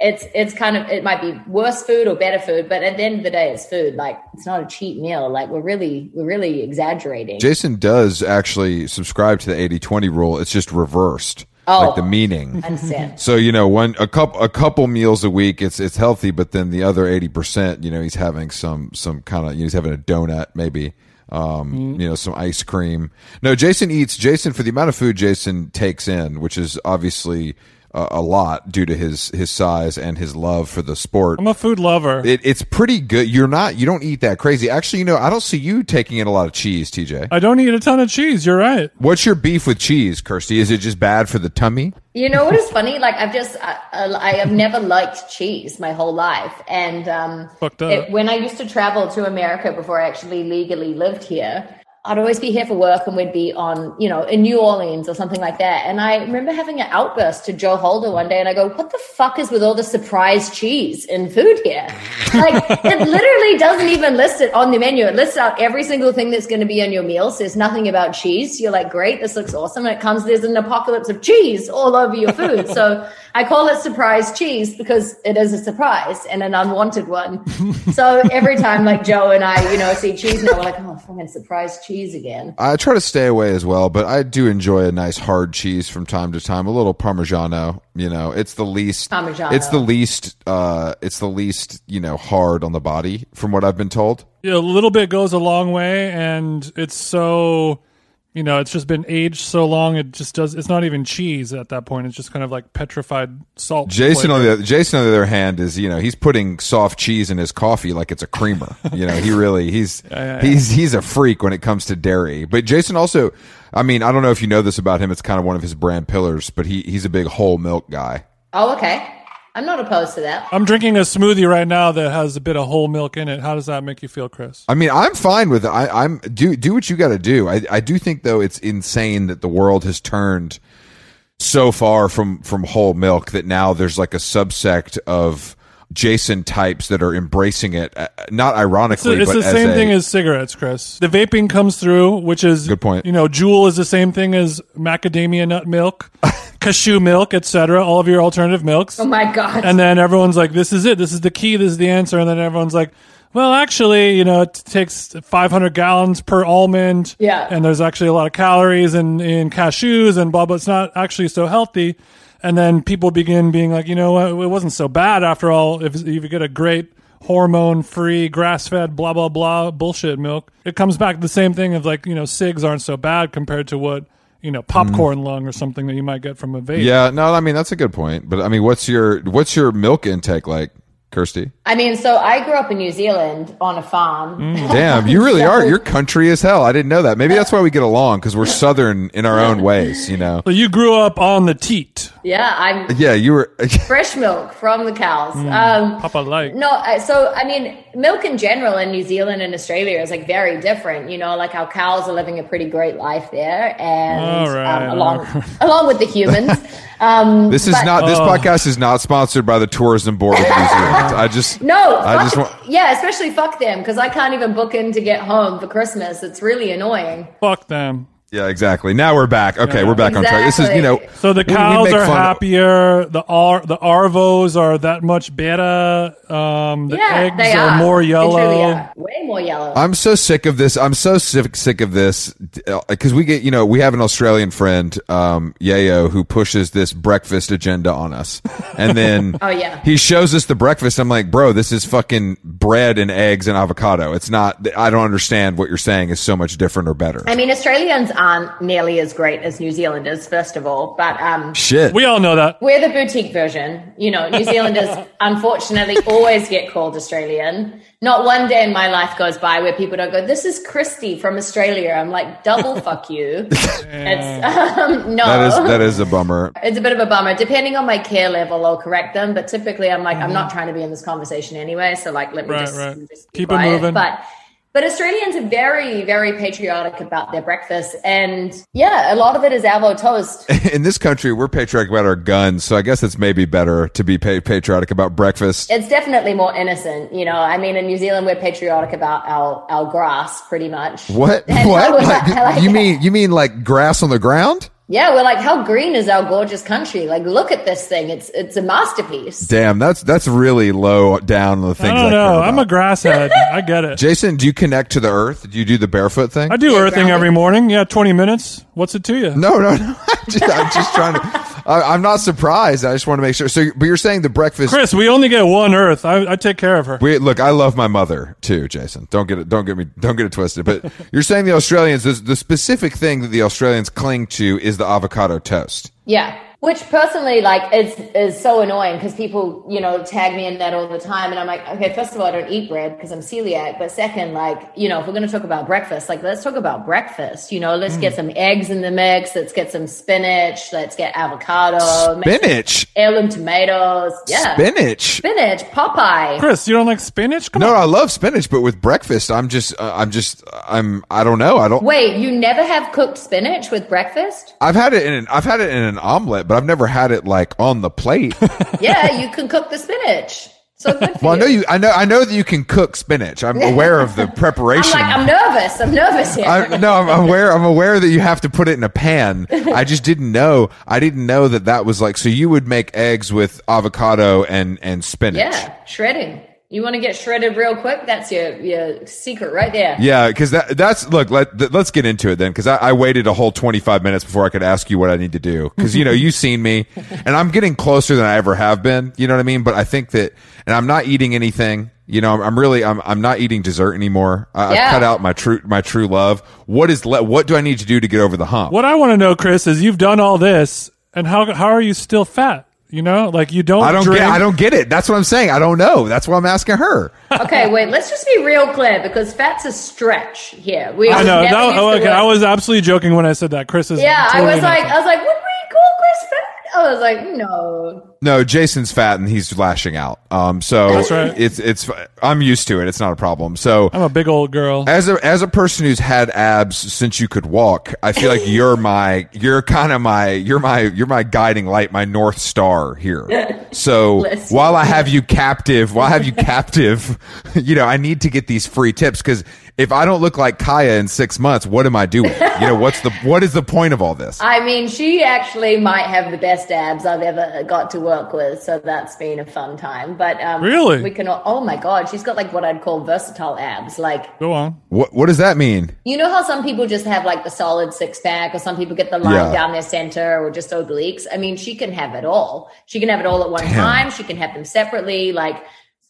Speaker 3: it's it's kind of it might be worse food or better food, but at the end of the day, it's food. Like it's not a cheat meal. Like we're really we're really exaggerating.
Speaker 1: Jason does actually subscribe to the 80-20 rule. It's just reversed,
Speaker 3: Oh.
Speaker 1: like the meaning.
Speaker 3: Understand.
Speaker 1: So you know, one a couple a couple meals a week, it's it's healthy, but then the other eighty percent, you know, he's having some some kind of you know, he's having a donut maybe. Um, you know, some ice cream. No, Jason eats. Jason for the amount of food Jason takes in, which is obviously uh, a lot due to his his size and his love for the sport.
Speaker 2: I'm a food lover.
Speaker 1: It, it's pretty good. You're not. You don't eat that crazy. Actually, you know, I don't see you taking in a lot of cheese, TJ.
Speaker 2: I don't eat a ton of cheese. You're right.
Speaker 1: What's your beef with cheese, Kirsty? Is it just bad for the tummy?
Speaker 3: You know what is funny? Like I've just I, I have never liked cheese my whole life, and um,
Speaker 2: Fucked up.
Speaker 3: it- when I used to travel to America before I actually legally lived here, I'd always be here for work, and we'd be on you know in New Orleans or something like that. And I remember having an outburst to Joe Holder one day, and I go, "What the fuck is with all the surprise cheese in food here? Like it literally doesn't even list it on the menu. It lists out every single thing that's going to be on your meal. Says nothing about cheese. You're like, great, this looks awesome. And it comes there's an apocalypse of cheese all over your food. So I call it surprise cheese because it is a surprise and an unwanted one. so every time like Joe and I, you know, see cheese now, we're like, oh, fucking surprise cheese again.
Speaker 1: I try to stay away as well, but I do enjoy a nice hard cheese from time to time. A little Parmigiano, you know, it's the least.
Speaker 3: Parmigiano.
Speaker 1: It's the least. Uh, it's the least, you know, hard on the body, from what I've been told.
Speaker 2: Yeah, a little bit goes a long way, and it's so, you know, it's just been aged so long. It just does. It's not even cheese at that point. It's just kind of like petrified salt.
Speaker 1: Jason on the Jason on the other hand is you know he's putting soft cheese in his coffee like it's a creamer. you know he really he's
Speaker 2: yeah,
Speaker 1: he's he's a freak when it comes to dairy. But Jason also, I mean, I don't know if you know this about him. It's kind of one of his brand pillars, but he he's a big whole milk guy.
Speaker 3: Oh, okay. I'm not opposed to that.
Speaker 2: I'm drinking a smoothie right now that has a bit of whole milk in it. How does that make you feel, Chris?
Speaker 1: I mean, I'm fine with it. I, I'm do do what you got to do. I I do think though it's insane that the world has turned so far from from whole milk that now there's like a subsect of Jason types that are embracing it. uh, Not
Speaker 2: It's,
Speaker 1: ironically,
Speaker 2: it's
Speaker 1: but
Speaker 2: the
Speaker 1: as
Speaker 2: same
Speaker 1: a-
Speaker 2: thing as cigarettes, Chris. The vaping comes through, which is
Speaker 1: Good point.
Speaker 2: You know, Juul is the same thing as macadamia nut milk, cashew milk, etc. All of your alternative milks.
Speaker 3: Oh my God.
Speaker 2: And then everyone's like, "This is it. This is the key. This is the answer." And then everyone's like, well, actually, you know, it takes 500 gallons per almond.
Speaker 3: Yeah.
Speaker 2: And there's actually a lot of calories in, in cashews and blah, blah. It's not actually so healthy. And then people begin being like, you know what? It wasn't so bad after all. If, if you get a great hormone free, grass fed, blah, blah, blah bullshit milk, it comes back to the same thing of like, you know, cigs aren't so bad compared to what, you know, popcorn lung or something that you might get from a vape.
Speaker 1: Yeah, no, I mean that's a good point. But I mean, what's your what's your milk intake like, Kirsty?
Speaker 3: I mean, so I grew up in New Zealand on a farm.
Speaker 1: Mm. Damn, you really are. You're country as hell. I didn't know that. Maybe that's why we get along because we're southern in our own ways. You know.
Speaker 2: So you grew up on the teat.
Speaker 3: Yeah, I'm
Speaker 1: Yeah, you were.
Speaker 3: fresh milk from the cows.
Speaker 1: Mm.
Speaker 3: Um,
Speaker 2: Papa like.
Speaker 3: no, so I mean, milk in general in New Zealand and Australia is like very different. You know, like our cows are living a pretty great life there, and
Speaker 2: All right,
Speaker 3: um, along along with the humans. Um,
Speaker 1: This is
Speaker 3: but-
Speaker 1: not. This
Speaker 2: Oh.
Speaker 1: podcast is not sponsored by the tourism board of New Zealand. I just.
Speaker 3: No,
Speaker 1: I
Speaker 3: fuck-
Speaker 1: just want.
Speaker 3: yeah, especially fuck them because I can't even book in to get home for Christmas. It's really annoying.
Speaker 2: Fuck them.
Speaker 1: Yeah, exactly. Now we're back. Okay, we're back on track. This is you know.
Speaker 3: Exactly.
Speaker 2: So the
Speaker 1: we- we
Speaker 2: cows
Speaker 1: make
Speaker 2: are
Speaker 1: fun of-
Speaker 2: happier. The ar- the arvos are that much better. Um, the
Speaker 3: Yeah,
Speaker 2: eggs
Speaker 3: they
Speaker 2: are,
Speaker 3: are
Speaker 2: more
Speaker 3: They
Speaker 2: yellow.
Speaker 3: are. way more yellow.
Speaker 1: I'm so sick of this. I'm so sick sick of this because we get you know we have an Australian friend, um, Yayo, who pushes this breakfast agenda on us, and then
Speaker 3: Oh, yeah.
Speaker 1: he shows us the breakfast. I'm like, bro, this is fucking bread and eggs and avocado. It's not. I don't understand what you're saying is so much different or better.
Speaker 3: I mean, Australians aren't nearly as great as New Zealanders, first of all, but um,
Speaker 1: Shit.
Speaker 2: We all know that.
Speaker 3: we're the boutique version. You know, New Zealanders unfortunately always get called Australian. Not one day in my life goes by where people don't go, "This is Christy from Australia." I'm like, double fuck you. It's um, no.
Speaker 1: that is that is a bummer.
Speaker 3: It's a bit of a bummer. Depending on my care level, I'll correct them. But typically, I'm like, I'm not trying to be in this conversation anyway. So like, let me
Speaker 2: Right,
Speaker 3: just,
Speaker 2: right.
Speaker 3: just be
Speaker 2: Keep it moving.
Speaker 3: But but Australians are very very patriotic about their breakfast, and yeah, a lot of it is avo toast.
Speaker 1: In this country, we're patriotic about our guns, so I guess it's maybe better to be patriotic about breakfast.
Speaker 3: it's definitely more innocent, you know. I mean, in New Zealand, we're patriotic about our our grass, pretty much.
Speaker 1: What?
Speaker 3: And
Speaker 1: What? Like,
Speaker 3: like-
Speaker 1: you mean you mean like grass on the ground?
Speaker 3: Yeah, we're like, how green is our gorgeous country? Like, look at this thing. It's it's a masterpiece.
Speaker 1: Damn, that's that's really low down on the things.
Speaker 2: I don't know. I
Speaker 1: am
Speaker 2: a grasshead. I get it.
Speaker 1: Jason, do you connect to the earth? Do you do the barefoot thing?
Speaker 2: I do
Speaker 3: Yeah,
Speaker 2: earthing
Speaker 3: grounded.
Speaker 2: every morning. Yeah, 20 minutes. What's it to you?
Speaker 1: No, no, no. I'm just, I'm just trying to. I, I'm not surprised. I just want to make sure. So, but you're saying the breakfast.
Speaker 2: Chris, we only get one Earth. I, I take care of her.
Speaker 1: We, look, I love my mother too, Jason. Don't get it. Don't get me. Don't get it twisted. But you're saying the Australians. The, the specific thing that the Australians cling to is the avocado toast.
Speaker 3: Yeah. Which personally, like, is is so annoying because people, you know, tag me in that all the time, and I'm like, okay, first of all, I don't eat bread because I'm celiac, but second, like, you know, if we're going to talk about breakfast, like, let's talk about breakfast. You know, let's get some eggs in the mix. Let's get some spinach. Let's get avocado,
Speaker 1: Spinach.
Speaker 3: heirloom tomatoes. Yeah,
Speaker 1: Spinach.
Speaker 3: spinach, Popeye.
Speaker 2: Chris, you don't like spinach? Come
Speaker 1: No,
Speaker 2: on.
Speaker 1: I love spinach, but with breakfast, I'm just, uh, I'm just, I'm, I don't know. I don't.
Speaker 3: Wait, you never have cooked spinach with breakfast?
Speaker 1: I've had it in an, I've had it in an omelet, but I've never had it like on the plate.
Speaker 3: yeah, you can cook the spinach. So
Speaker 1: well, I know you, I know, I know that you can cook spinach. I'm aware of the
Speaker 3: I'm
Speaker 1: preparation.
Speaker 3: like, I'm nervous. I'm nervous here.
Speaker 1: I, no, I'm aware. I'm aware that you have to put it in a pan. I just didn't know. I didn't know that that was like. So you would make eggs with avocado and and spinach.
Speaker 3: Yeah, shredding. You want to get shredded real quick? That's your your secret right there.
Speaker 1: Yeah, because that that's look. Let let's get into it then, because I, I waited a whole 25 minutes before I could ask you what I need to do. Because you know you've seen me, and I'm getting closer than I ever have been. You know what I mean? But I think that, and I'm not eating anything. You know, I'm, I'm really, I'm, I'm not eating dessert anymore. I,
Speaker 3: Yeah.
Speaker 1: I've cut out my true, my true love. What is, le- what do I need to do to get over the hump?
Speaker 2: What I want to know, Chris, is you've done all this, and how how are you still fat? You know, like you don't.
Speaker 1: I don't
Speaker 2: drink.
Speaker 1: get. I don't get it. That's what I'm saying. I don't know. That's why I'm asking her.
Speaker 3: Okay, wait. Let's just be real clear because fat's a stretch here. We
Speaker 2: I know. That,
Speaker 3: used
Speaker 2: oh, okay, I was absolutely joking when I said that. Chris is.
Speaker 3: Yeah,
Speaker 2: totally
Speaker 3: I was like,
Speaker 2: fat.
Speaker 3: I was like, would we call Chris fat? I was like, no.
Speaker 1: No, Jason's fat and he's lashing out. Um, so
Speaker 2: That's right.
Speaker 1: it's it's I'm used to it. It's not a problem. So
Speaker 2: I'm a big old girl.
Speaker 1: as a as a person who's had abs since you could walk, I feel like you're my you're kind of my you're my you're my guiding light, my north star here. So while I have you captive, while I have you captive, you know, I need to get these free tips because if I don't look like Kaia in six months, what am I doing? You know, what's the what is the point of all this?
Speaker 3: I mean, she actually might have the best abs I've ever got to work with, so that's been a fun time. But um,
Speaker 2: Really?
Speaker 3: we can. Oh my god, she's got like what I'd call versatile abs. Like
Speaker 2: Go on.
Speaker 1: What what does that mean?
Speaker 3: you know how some people just have like the solid six pack, or some people get the line
Speaker 1: Yeah.
Speaker 3: down their center, or just obliques. I mean, she can have it all. She can have it all at one
Speaker 1: Damn.
Speaker 3: time. She can have them separately. Like.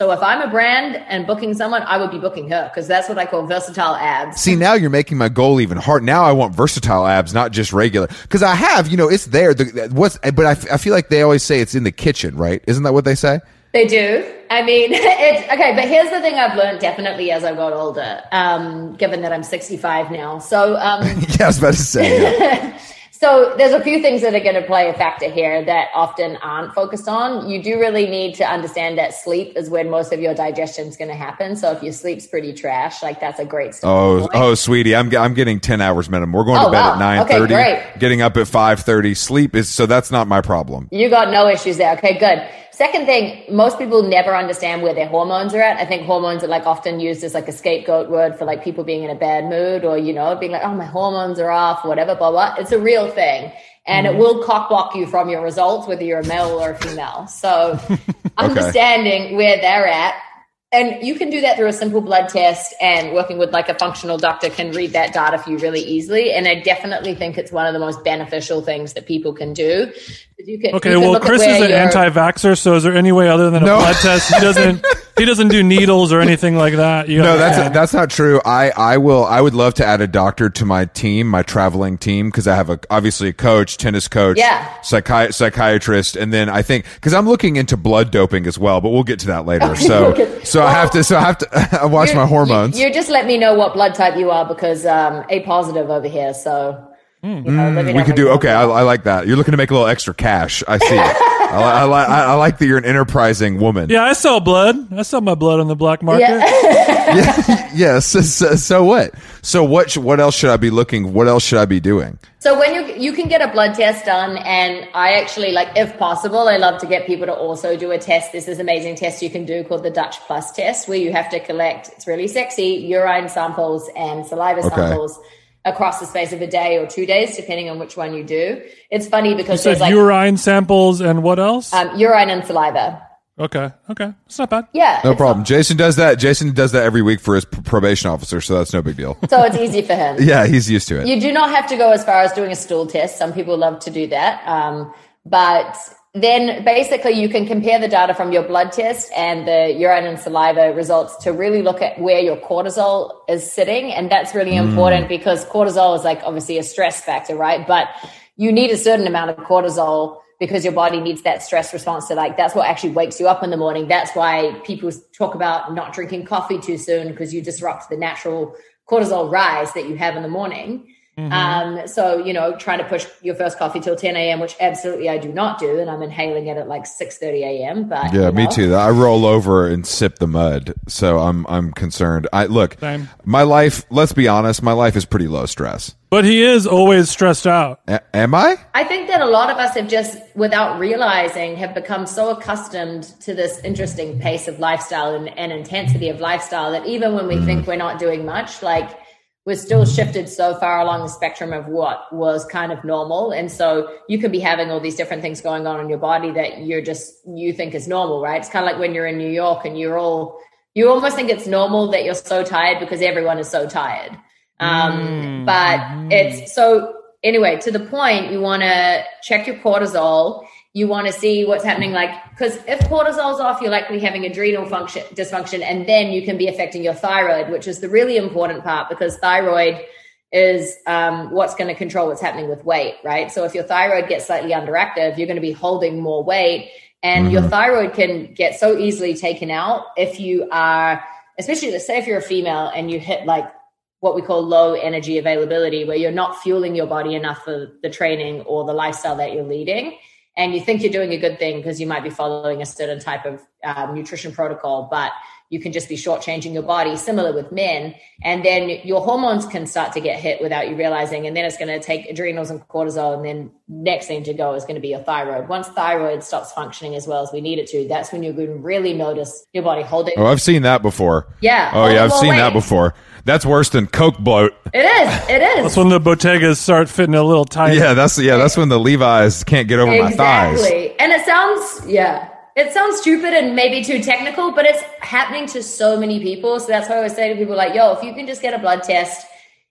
Speaker 3: So if I'm a brand and booking someone, I would be booking her because that's what I call versatile abs.
Speaker 1: See, now you're making my goal even hard. Now I want versatile abs, not just regular. Because I have, you know, it's there. The, what's, but I, f- I feel like they always say it's in the kitchen, right? Isn't that what they say?
Speaker 3: They do. I mean, it's okay, but here's the thing I've learned definitely as I got older, um, given that I'm 65 now. So, um,
Speaker 1: Yeah, I was about to say. yeah.
Speaker 3: so there's a few things that are going to play a factor here that often aren't focused on. You do really need to understand that sleep is when most of your digestion is going to happen. So if your sleep's pretty trash, like that's a great
Speaker 1: Oh,
Speaker 3: point.
Speaker 1: oh, sweetie, I'm, I'm getting 10 hours minimum. We're going to
Speaker 3: Oh,
Speaker 1: bed
Speaker 3: wow.
Speaker 1: at nine
Speaker 3: Okay,
Speaker 1: thirty.
Speaker 3: great.
Speaker 1: Getting up at 5.30. Sleep is, so that's not my problem.
Speaker 3: You got no issues there. Okay, good. Second thing, most people never understand where their hormones are at. I think hormones are like often used as like a scapegoat word for like people being in a bad mood or, you know, being like, oh, my hormones are off, whatever, blah, blah. It's a real thing. And it mm-hmm. will cock block you from your results, whether you're a male or a female. So understanding where they're at. And you can do that through a simple blood test and working with like a functional doctor can read that data for you really easily. And I definitely think it's one of the most beneficial things that people can do. You can,
Speaker 2: Okay,
Speaker 3: you can
Speaker 2: well, Chris is an anti-vaxxer, so is there any way other than a
Speaker 1: No.
Speaker 2: blood test? He doesn't. he doesn't do needles or anything like that. You
Speaker 1: No,
Speaker 2: gotta-
Speaker 1: that's that's not true. I I will I would love to add a doctor to my team, my traveling team, because I have a obviously a coach, tennis coach,
Speaker 3: Yeah.
Speaker 1: psychi- psychiatrist, and then I think because I'm looking into blood doping as well, but we'll get to that later. So
Speaker 3: Okay.
Speaker 1: so I have to so I have to watch my hormones.
Speaker 3: You, you just let me know what blood type you are because um, A positive over here. So you mm. know, mm, let
Speaker 1: we could
Speaker 3: how you
Speaker 1: do okay. I. I like that. You're looking to make a little extra cash. I see. I, li- I, I, I like that you're an enterprising woman.
Speaker 2: Yeah, I sell blood. I sell my blood on the black market.
Speaker 3: Yeah.
Speaker 1: Yes. So, so, so what? So what? sh- What else should I be looking? What else should I be doing?
Speaker 3: So when you you can get a blood test done, and I actually like, if possible, I love to get people to also do a test. This is an amazing test you can do called the Dutch Plus test, where you have to collect. It's really sexy urine samples and saliva
Speaker 1: Okay.
Speaker 3: samples across the space of a day or two days, depending on which one you do. It's funny
Speaker 2: You
Speaker 3: because
Speaker 2: said
Speaker 3: like
Speaker 2: urine samples and what else?
Speaker 3: um, urine and saliva.
Speaker 2: okay, okay, it's not bad.
Speaker 3: Yeah,
Speaker 1: No
Speaker 3: it's
Speaker 1: problem. Jason does that. Jason does that every week for his p- probation officer, so that's no big deal.
Speaker 3: so it's easy for him.
Speaker 1: yeah, he's used to it.
Speaker 3: You do not have to go as far as doing a stool test. Some people love to do that. Um, but then basically you can compare the data from your blood test and the urine and saliva results to really look at where your cortisol is sitting. And that's really hmm. important because cortisol is like obviously a stress factor, right? But you need a certain amount of cortisol because your body needs that stress response to like that's what actually wakes you up in the morning. That's why people talk about not drinking coffee too soon because you disrupt the natural cortisol rise that you have in the morning. Um, so you know, trying to push your first coffee till 10 a.m., which absolutely I do not do, and I'm inhaling it at like 6:30 a.m. But
Speaker 1: Yeah,
Speaker 3: you
Speaker 1: me too. I roll over and sip the mud, so I'm I'm concerned. I look,
Speaker 2: Same.
Speaker 1: my life. Let's be honest, my life is pretty low stress.
Speaker 2: But he is always stressed out.
Speaker 1: A- am I?
Speaker 3: I think that a lot of us have just, without realizing, have become so accustomed to this interesting pace of lifestyle and, and intensity of lifestyle that even when we think we're not doing much, like we're still shifted so far along the spectrum of what was kind of normal. And so you could be having all these different things going on in your body that you're just, you think is normal, right? It's kind of like when you're in New York and you're all, you almost think it's normal that you're so tired because everyone is so tired. Um, but it's so anyway, to the point, you want to check your cortisol. You want to see what's happening, like, because if cortisol's off, you're likely having adrenal function dysfunction, and then you can be affecting your thyroid, which is the really important part because thyroid is um, what's going to control what's happening with weight, right? So if your thyroid gets slightly underactive, you're going to be holding more weight, and your thyroid can get so easily taken out if you are, especially let's say if you're a female and you hit like what we call low energy availability, where you're not fueling your body enough for the training or the lifestyle that you're leading. And you think you're doing a good thing because you might be following a certain type of um, nutrition protocol, but you can just be shortchanging your body, similar with men. And then your hormones can start to get hit without you realizing. And then it's going to take adrenals and cortisol. And then next thing to go is going to be your thyroid. Once thyroid stops functioning as well as we need it to, that's when you're going to really notice your body holding.
Speaker 1: Oh, I've seen that before.
Speaker 3: Yeah.
Speaker 1: Oh, yeah, I've seen
Speaker 3: wait.
Speaker 1: that before. That's worse than Coke bloat.
Speaker 3: It is. It is.
Speaker 2: That's when the Bottegas start fitting a little tight.
Speaker 1: Yeah, that's yeah, that's when the Levi's can't get over my thighs.
Speaker 3: Exactly. And it sounds, yeah, it sounds stupid and maybe too technical, but it's happening to so many people. So that's why I always say to people like, yo, if you can just get a blood test,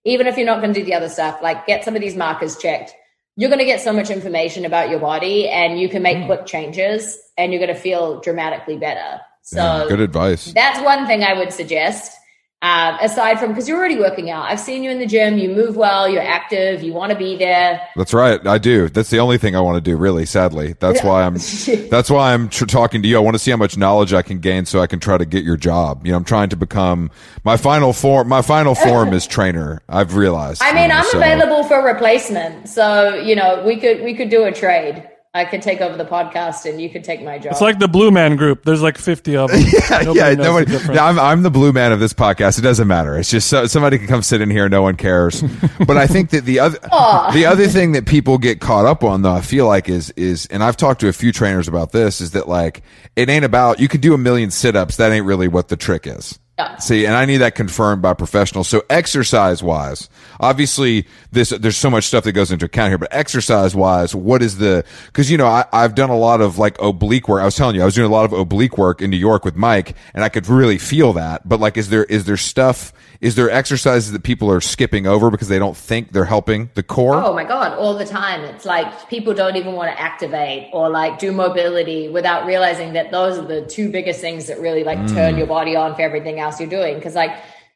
Speaker 3: even if you're not going to do the other stuff, like get some of these markers checked, you're going to get so much information about your body and you can make hmm. quick changes and you're going to feel dramatically better. So
Speaker 1: Yeah, good advice.
Speaker 3: that's one thing I would suggest. Um, aside from because you're already working out, I've seen you in the gym. You move well. You're active. You want to be there.
Speaker 1: That's right. I do. That's the only thing I want to do, really, sadly. That's why I'm that's why I'm tr- talking to you. I want to see how much knowledge I can gain so I can try to get your job. You know, I'm trying to become my final form my final form is trainer. I've realized.
Speaker 3: I
Speaker 1: you
Speaker 3: mean,
Speaker 1: know,
Speaker 3: I'm
Speaker 1: so-
Speaker 3: available for replacement. So, you know, we could we could do a trade. I could take over the podcast and you could take my job.
Speaker 2: It's like the Blue Man Group. There's like 50 of them. Nobody
Speaker 1: yeah,
Speaker 2: knows the
Speaker 1: nobody.
Speaker 2: difference.
Speaker 1: no, I'm I'm the blue man of this podcast. It doesn't matter. It's just so, somebody can come sit in here no one cares. but I think that the other the other thing that people get caught up on though, I feel like is is and I've talked to a few trainers about this is that like it ain't about you could do a million sit ups. That ain't really what the trick is.
Speaker 3: Yeah.
Speaker 1: See, and I need that confirmed by professionals. So exercise wise, obviously this, there's so much stuff that goes into account here, but exercise wise, what is the, cause you know, I, I've done a lot of like oblique work. I was telling you, I was doing a lot of oblique work in New York with Mike and I could really feel that. But like, is there, is there stuff, is there exercises that people are skipping over because they don't think they're helping the core?
Speaker 3: Oh my God, all the time. It's like people don't even want to activate or like do mobility without realizing that those are the two biggest things that really like mm. turn your body on for everything else you're doing. Cause like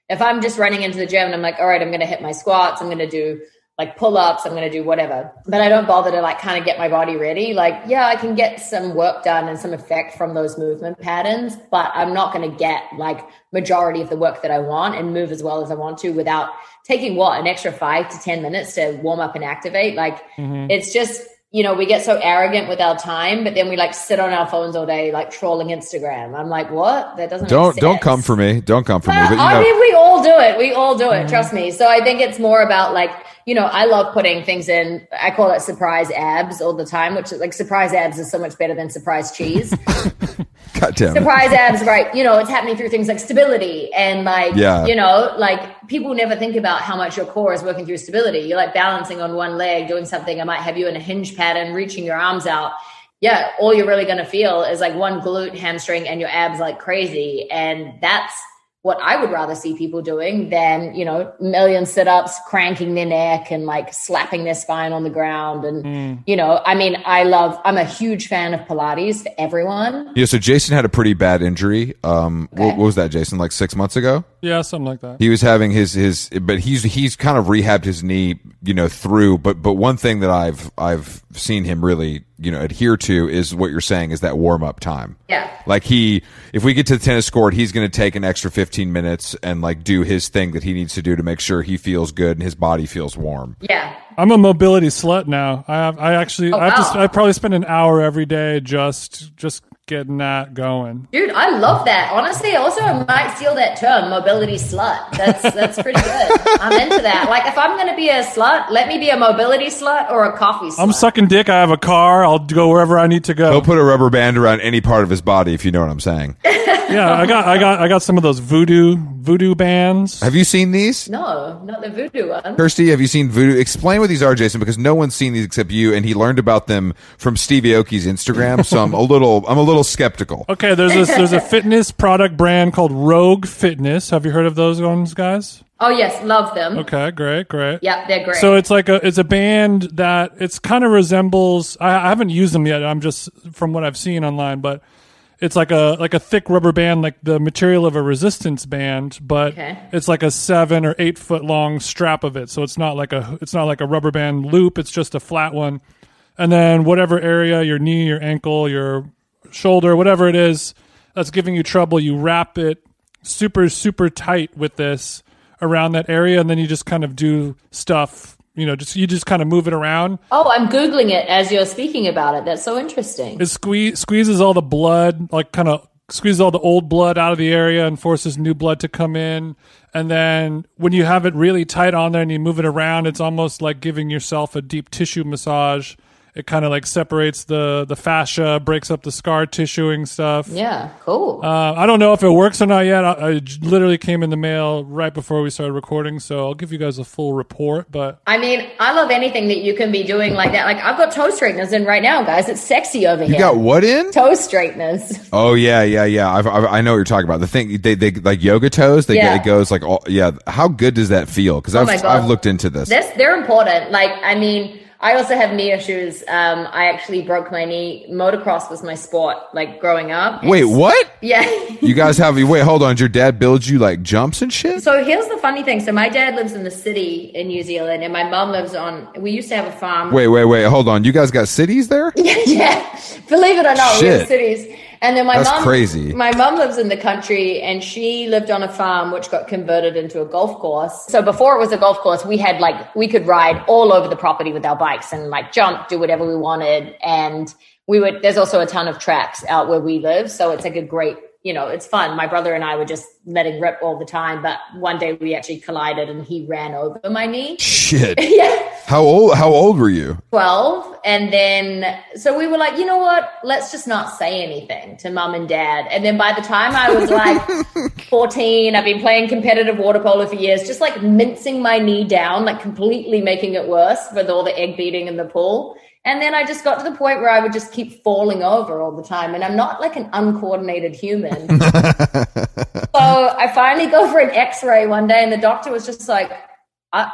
Speaker 3: if I'm just running into the gym and I'm like, all right, I'm going to hit my squats, I'm going to do like pull ups, I'm going to do whatever, but I don't bother to like kind of get my body ready. Like, yeah, I can get some work done and some effect from those movement patterns, but I'm not going to get like majority of the work that I want and move as well as I want to without taking what an extra five to 10 minutes to warm up and activate. Like, mm-hmm. it's just, you know, we get so arrogant with our time, but then we like sit on our phones all day, like trolling Instagram. I'm like, what? That doesn't
Speaker 1: don't,
Speaker 3: make
Speaker 1: don't come for me. Don't come for me. But you
Speaker 3: I
Speaker 1: know,
Speaker 3: mean, we all do it. We all do it. Mm-hmm. Trust me. So I think it's more about like, you know, I love putting things in. I call it surprise abs all the time, which is like surprise abs is so much better than surprise cheese.
Speaker 1: God damn it.
Speaker 3: surprise abs, right? You know, it's happening through things like stability and like,
Speaker 1: Yeah.
Speaker 3: you know, like people never think about how much your core is working through stability. You're like balancing on one leg, doing something. I might have you in a hinge pattern, reaching your arms out. Yeah, all you're really going to feel is like one glute, hamstring, and your abs like crazy. And that's what I would rather see people doing than, you know, million sit ups, cranking their neck and like slapping their spine on the ground. And, you know, I mean, I love, I'm a huge fan of Pilates for everyone.
Speaker 1: yeah, so Jason had a pretty bad injury. Um, what, what was that, Jason? Like six months ago?
Speaker 2: yeah, something like that.
Speaker 1: he was having his his but he's he's kind of rehabbed his knee you know through but but one thing that i've i've seen him really you know adhere to is what you're saying is that warm up time
Speaker 3: Yeah.
Speaker 1: like he if we get to the tennis court he's going to take an extra 15 minutes and like do his thing that he needs to do to make sure he feels good and his body feels warm
Speaker 3: Yeah.
Speaker 2: I'm a mobility slut now. I have, I actually, oh, I have to. I probably spend an hour every day just, just getting that going.
Speaker 3: Dude, I love that. Honestly, also I might steal that term, mobility slut. That's that's pretty good. I'm into that. Like if I'm gonna be a slut, let me be a mobility slut or a coffee slut.
Speaker 2: I'm sucking dick. I have a car. I'll go wherever I need to go.
Speaker 1: he'll put a rubber band around any part of his body if you know what i'm saying
Speaker 2: Yeah, I got, I got, I got some of those voodoo, voodoo bands.
Speaker 1: have you seen these
Speaker 3: no, not the voodoo one.
Speaker 1: Kirsty, have you seen Voodoo? Explain what these are, Jason, because no one's seen these except you, and he learned about them from Stevie Aoki's Instagram. So I'm a little, I'm a little skeptical.
Speaker 2: Okay, there's a, there's a fitness product brand called Rogue Fitness. Have you heard of those ones, guys?
Speaker 3: Oh yes, love them.
Speaker 2: Okay, great, great.
Speaker 3: Yep, they're great.
Speaker 2: So it's like a it's a band that it's kind of resembles. I, I haven't used them yet. I'm just from what I've seen online, but it's like a like a thick rubber band, like the material of a resistance band, but
Speaker 3: Okay.
Speaker 2: it's like a seven or eight foot long strap of it. So it's not like a it's not like a rubber band loop. It's just a flat one, and then whatever area your knee, your ankle, your shoulder, whatever it is that's giving you trouble, you wrap it super super tight with this around that area, and then you just kind of do stuff. You know, just you just kind of move it around.
Speaker 3: oh, I'm googling it as you're speaking about it. That's so interesting.
Speaker 2: It squeeze, squeezes all the blood, like kind of squeezes all the old blood out of the area and forces new blood to come in. And then when you have it really tight on there and you move it around, it's almost like giving yourself a deep tissue massage. It kind of like separates the the fascia, breaks up the scar tissuing stuff.
Speaker 3: Yeah, cool.
Speaker 2: Uh, I don't know if it works or not yet. I, I j- literally came in the mail right before we started recording, so I'll give you guys a full report. But
Speaker 3: I mean, I love anything that you can be doing like that. Like I've got toe straighteners in right now, guys. It's sexy over
Speaker 1: You
Speaker 3: here.
Speaker 1: You got what in?
Speaker 3: toe straighteners.
Speaker 1: Oh yeah, yeah, yeah. I've, I've, I know what you're talking about. The thing they, they like yoga toes. They
Speaker 3: Yeah.
Speaker 1: it goes like all, yeah. How good does that feel? Because I've
Speaker 3: my God.
Speaker 1: I've looked into this.
Speaker 3: This they're important. Like I mean, I also have knee issues. Um, I actually broke my knee. Motocross was my sport, like growing up.
Speaker 1: Wait, what?
Speaker 3: Yeah.
Speaker 1: You guys have wait, hold on. Did your dad builds you like jumps and shit?
Speaker 3: So here's the funny thing. So my dad lives in the city in New Zealand, and my mom lives on. We used to have a farm.
Speaker 1: Wait, wait, wait. Hold on. You guys got cities there?
Speaker 3: yeah, believe it or not, we have cities. And then my
Speaker 1: That's
Speaker 3: mom,
Speaker 1: crazy.
Speaker 3: My mom lives in the country, and she lived on a farm which got converted into a golf course. So before it was a golf course, we had like we could ride all over the property with our bikes and like jump, do whatever we wanted, and we would. There's also a ton of tracks out where we live, so it's like a great. You know, it's fun. My brother and I were just letting rip all the time, but one day we actually collided and he ran over my knee.
Speaker 1: Shit.
Speaker 3: yeah.
Speaker 1: How old? How old were you?
Speaker 3: 12 and then so we were like you know what let's just not say anything to mum and dad and then by the time i was like 14 i've been playing competitive water polo for years just like mincing my knee down like completely making it worse with all the egg beating in the pool and then i just got to the point where i would just keep falling over all the time and i'm not like an uncoordinated human so i finally go for an x-ray one day and the doctor was just like I,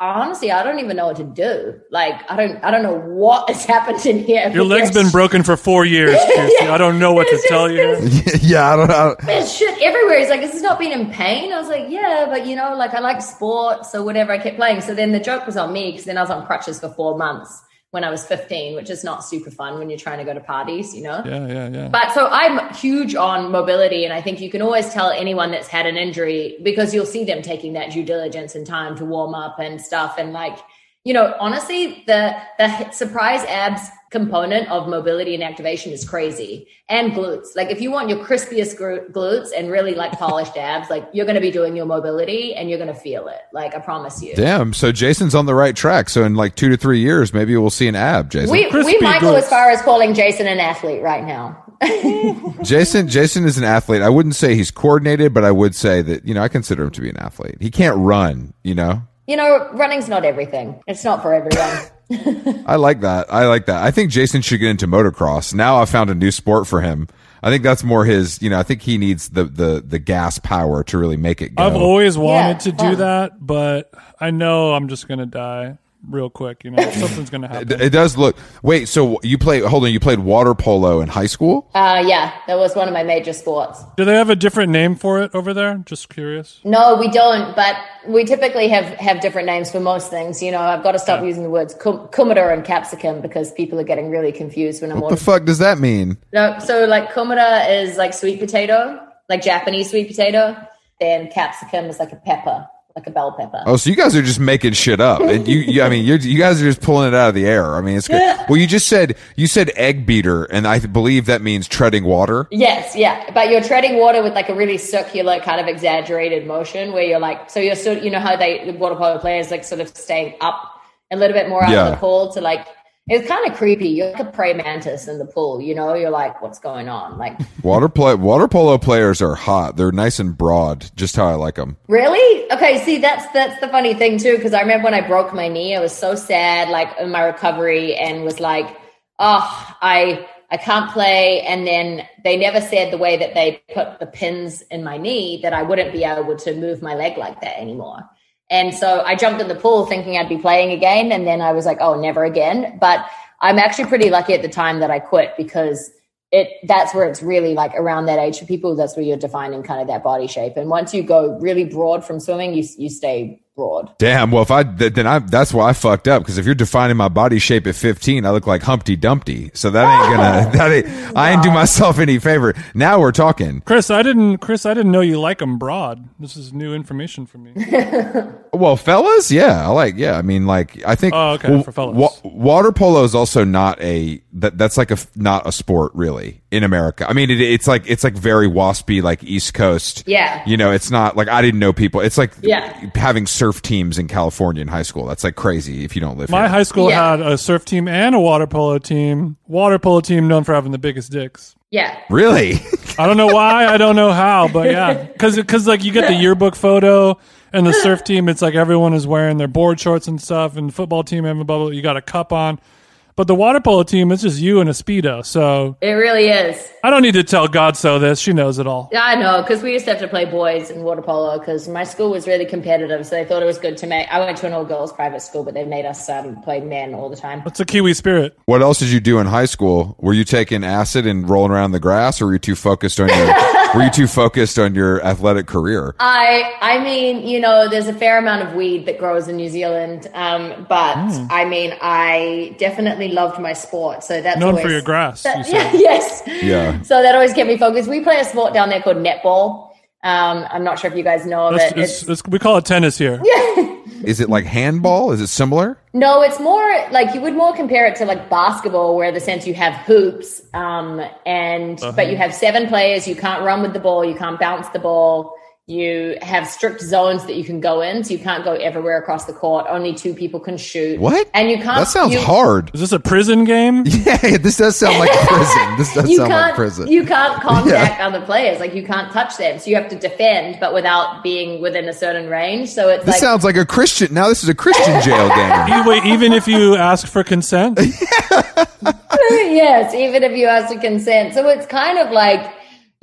Speaker 3: honestly, I don't even know what to do. Like, I don't, I don't know what has happened in here.
Speaker 2: your leg's been broken for four years. Casey. I don't know what to
Speaker 3: It's
Speaker 2: tell you.
Speaker 1: yeah, I don't know.
Speaker 3: There's shit everywhere. He's like, "This has not been in pain." I was like, "Yeah, but you know, like I like sports, so whatever." I kept playing. So then the joke was on me because then I was on crutches for four months when I was 15, which is not super fun when you're trying to go to parties, you know.
Speaker 2: Yeah, yeah, yeah.
Speaker 3: But so I'm huge on mobility, and I think you can always tell anyone that's had an injury because you'll see them taking that due diligence and time to warm up and stuff. And like, you know, honestly, the the surprise abs component of mobility and activation is crazy, and glutes. Like, if you want your crispiest gru- glutes and really like polished abs, like you're going to be doing your mobility and you're going to feel it. Like, I promise you.
Speaker 1: Damn. So Jason's on the right track. So in like two to three years, maybe we'll see an ab, Jason.
Speaker 3: We, we
Speaker 2: Crispy
Speaker 3: might go as far as calling Jason an athlete right now.
Speaker 1: Jason Jason is an athlete. I wouldn't say he's coordinated, but I would say that, you know, I consider him to be an athlete. He can't run, you know?
Speaker 3: You know, running's not everything. It's not for everyone.
Speaker 1: I like that. I like that. I think Jason should get into motocross. Now I found a new sport for him. I think that's more his, you know, I think he needs the the the gas power to really make it go.
Speaker 2: I've always wanted
Speaker 3: Yeah,
Speaker 2: to do
Speaker 3: fun.
Speaker 2: that, but I know I'm just gonna die real quick. You know, something's gonna happen.
Speaker 1: it, it does look. Wait, so you play hold on, you played water polo in high school?
Speaker 3: Uh, yeah, that was one of my major sports.
Speaker 2: Do they have a different name for it over there? Just curious.
Speaker 3: No, we don't, but we typically have, have different names for most things. You know, I've got to stop using the words cum- kumara and capsicum because people are getting really confused when I'm
Speaker 1: What the fuck does that mean?
Speaker 3: No, so like kumara is like sweet potato, like Japanese sweet potato. Then capsicum is like a pepper, like a bell pepper.
Speaker 1: Oh, so you guys are just making shit up, and you, you I mean, you're, you guys are just pulling it out of the air. I mean, it's good. Well, you just said you said egg beater, and I believe that means treading water.
Speaker 3: Yes, yeah, but you're treading water with like a really circular kind of exaggerated motion where you're like, so you're sort, you know how they the water polo players like sort of staying up a little bit more out
Speaker 1: Yeah.
Speaker 3: of the pool to like. It's kind of creepy. You're like a praying mantis in the pool. You know, you're like, what's going on? Like,
Speaker 1: Water play water polo players are hot. They're nice and broad, just how I like them.
Speaker 3: really? Okay, see, that's that's the funny thing too, because I remember when I broke my knee, I was so sad, like in my recovery, and was like, oh, I I can't play. And then they never said the way that they put the pins in my knee that I wouldn't be able to move my leg like that anymore. And so I jumped in the pool thinking I'd be playing again. And then I was like, oh, never again. But I'm actually pretty lucky at the time that I quit because it that's where it's really like around that age for people. That's where you're defining kind of that body shape. And once you go really broad from swimming, you you stay broad.
Speaker 1: Damn. Well, if I then I that's why I fucked up because if you're defining my body shape at 15, I look like Humpty Dumpty. So that ain't gonna that ain't I ain't do myself any favor. Now we're talking.
Speaker 2: Chris, I didn't. Chris, I didn't know you like them broad. This is new information for me.
Speaker 1: Well, fellas, yeah, I like yeah. I mean, like I think.
Speaker 2: Oh, okay,
Speaker 1: well,
Speaker 2: for fellas.
Speaker 1: water polo is also not a that that's like a f- not a sport really in America. I mean, it, it's like it's like very waspy, like East Coast.
Speaker 3: Yeah.
Speaker 1: You know, it's not like I didn't know people. It's like
Speaker 3: Yeah.
Speaker 1: having surf teams in California in high school. That's like crazy if you don't live
Speaker 2: My
Speaker 1: here.
Speaker 2: high school
Speaker 3: Yeah.
Speaker 2: had a surf team and a water polo team. Water polo team known for having the biggest dicks.
Speaker 3: Yeah.
Speaker 1: really?
Speaker 2: I don't know why. I don't know how, but yeah, because because like you get the yearbook photo and the surf team. It's like everyone is wearing their board shorts and stuff, and football team and blah blah. You got a cup on, but the water polo team it's just you and a speedo. So
Speaker 3: It really is.
Speaker 2: I don't need to tell Godso this. She knows it all.
Speaker 3: Yeah, I know, because we used to have to play boys in water polo because my school was really competitive. So they thought it was good to make. I went to an all girls private school, but they made us um, play men all the time.
Speaker 2: It's a Kiwi spirit.
Speaker 1: what else did you do in high school? Were you taking acid and rolling around in the grass, or were you too focused on your were you too focused on your athletic career?
Speaker 3: I I mean, you know, there's a fair amount of weed that grows in New Zealand, um, but
Speaker 2: Hmm.
Speaker 3: I mean, I definitely loved my sport. So that's
Speaker 2: Known
Speaker 3: always,
Speaker 2: for your grass.
Speaker 3: that-
Speaker 2: you
Speaker 3: yeah, yes.
Speaker 1: Yeah.
Speaker 3: So that always kept me focused. We play a sport down there called netball. Um, I'm not sure if you guys know of
Speaker 2: It's,
Speaker 3: it.
Speaker 2: it's, it's, we call it tennis here.
Speaker 1: Is it like handball? Is it similar?
Speaker 3: No, it's more like you would more compare it to like basketball, where the sense you have hoops, um, and
Speaker 2: Uh-huh.
Speaker 3: but you have seven players. You can't run with the ball. You can't bounce the ball. You have strict zones that you can go in, so you can't go everywhere across the court. Only two people can shoot.
Speaker 1: What?
Speaker 3: And you can't.
Speaker 1: That sounds
Speaker 3: you,
Speaker 1: hard.
Speaker 2: Is this a prison game?
Speaker 1: Yeah, this does sound like prison. This does
Speaker 3: You
Speaker 1: sound
Speaker 3: can't.
Speaker 1: like prison.
Speaker 3: You can't contact other players. Like you can't touch them. So you have to defend, but without being within a certain range. So it's
Speaker 1: this
Speaker 3: like
Speaker 1: sounds like a Christian. Now this is a Christian jail game.
Speaker 2: Wait, even if you ask for consent?
Speaker 3: yes, even if you ask for consent. So it's kind of like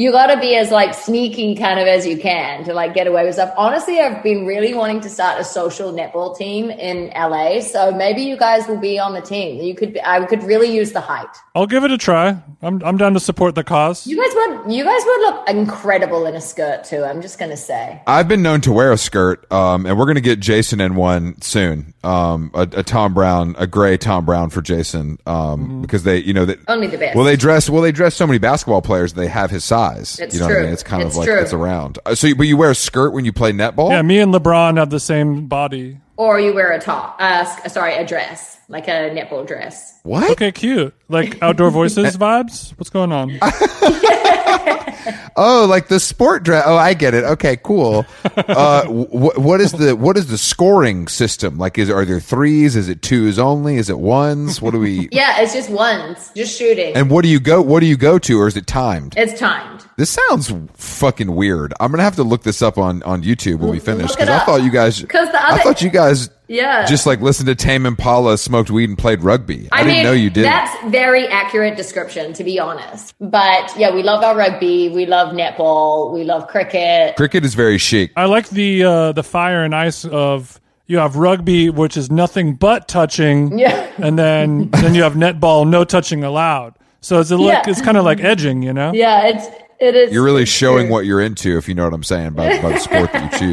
Speaker 3: you got to be as like sneaky kind of as you can to like get away with stuff. Honestly, I've been really wanting to start a social netball team in LA. So maybe you guys will be on the team. You could. Be, I could really use the height.
Speaker 2: I'll give it a try. I'm, I'm down to support the cause.
Speaker 3: You guys would. You guys would look incredible in a skirt too. I'm just gonna say.
Speaker 1: I've been known to wear a skirt, um, and we're going to get Jason in one soon. Um, a, a Thom Browne, a gray Thom Browne for Jason, um, because they, you know, that
Speaker 3: Only the best.
Speaker 1: well, they dress well. They dress so many basketball players. They have his size.
Speaker 3: It's
Speaker 1: you know what I
Speaker 3: true.
Speaker 1: mean? It's kind
Speaker 3: It's
Speaker 1: of like
Speaker 3: true.
Speaker 1: it's around. Uh, So, you- but you wear a skirt when you play netball.
Speaker 2: Yeah, me and LeBron have the same body.
Speaker 3: or you wear a top. Uh, sorry, a dress, like a netball dress.
Speaker 1: What?
Speaker 2: Okay, cute. Like outdoor voices vibes? What's going on?
Speaker 1: Oh, like the sport dress. Oh, I get it. Okay, cool. Uh, wh- what is the what is the scoring system? Like, is are there threes? Is it twos only? Is it ones? What do we?
Speaker 3: Yeah, it's just ones, just shooting.
Speaker 1: And what do you go? What do you go to, or is it timed?
Speaker 3: it's timed.
Speaker 1: This sounds fucking weird. I'm gonna have to look this up on on YouTube when we finish because I thought you guys.
Speaker 3: 'Cause the other- I
Speaker 1: thought you guys.
Speaker 3: Yeah.
Speaker 1: Just like listened to Tame Impala, smoked weed, and played rugby. I, didn't
Speaker 3: mean,
Speaker 1: know you did.
Speaker 3: That's very accurate description, to be honest. But yeah, we love our rugby, we love netball, we love cricket.
Speaker 1: Cricket is very chic.
Speaker 2: I like the uh, the fire and ice of you have rugby, which is nothing but touching,
Speaker 3: Yeah.
Speaker 2: and then then you have netball, no touching allowed. So it's a look.
Speaker 3: Yeah.
Speaker 2: It's kind of like edging, you know.
Speaker 3: Yeah, it's it is.
Speaker 1: You're really showing
Speaker 3: true.
Speaker 1: what you're into, if you know what I'm saying, by, by the sport that you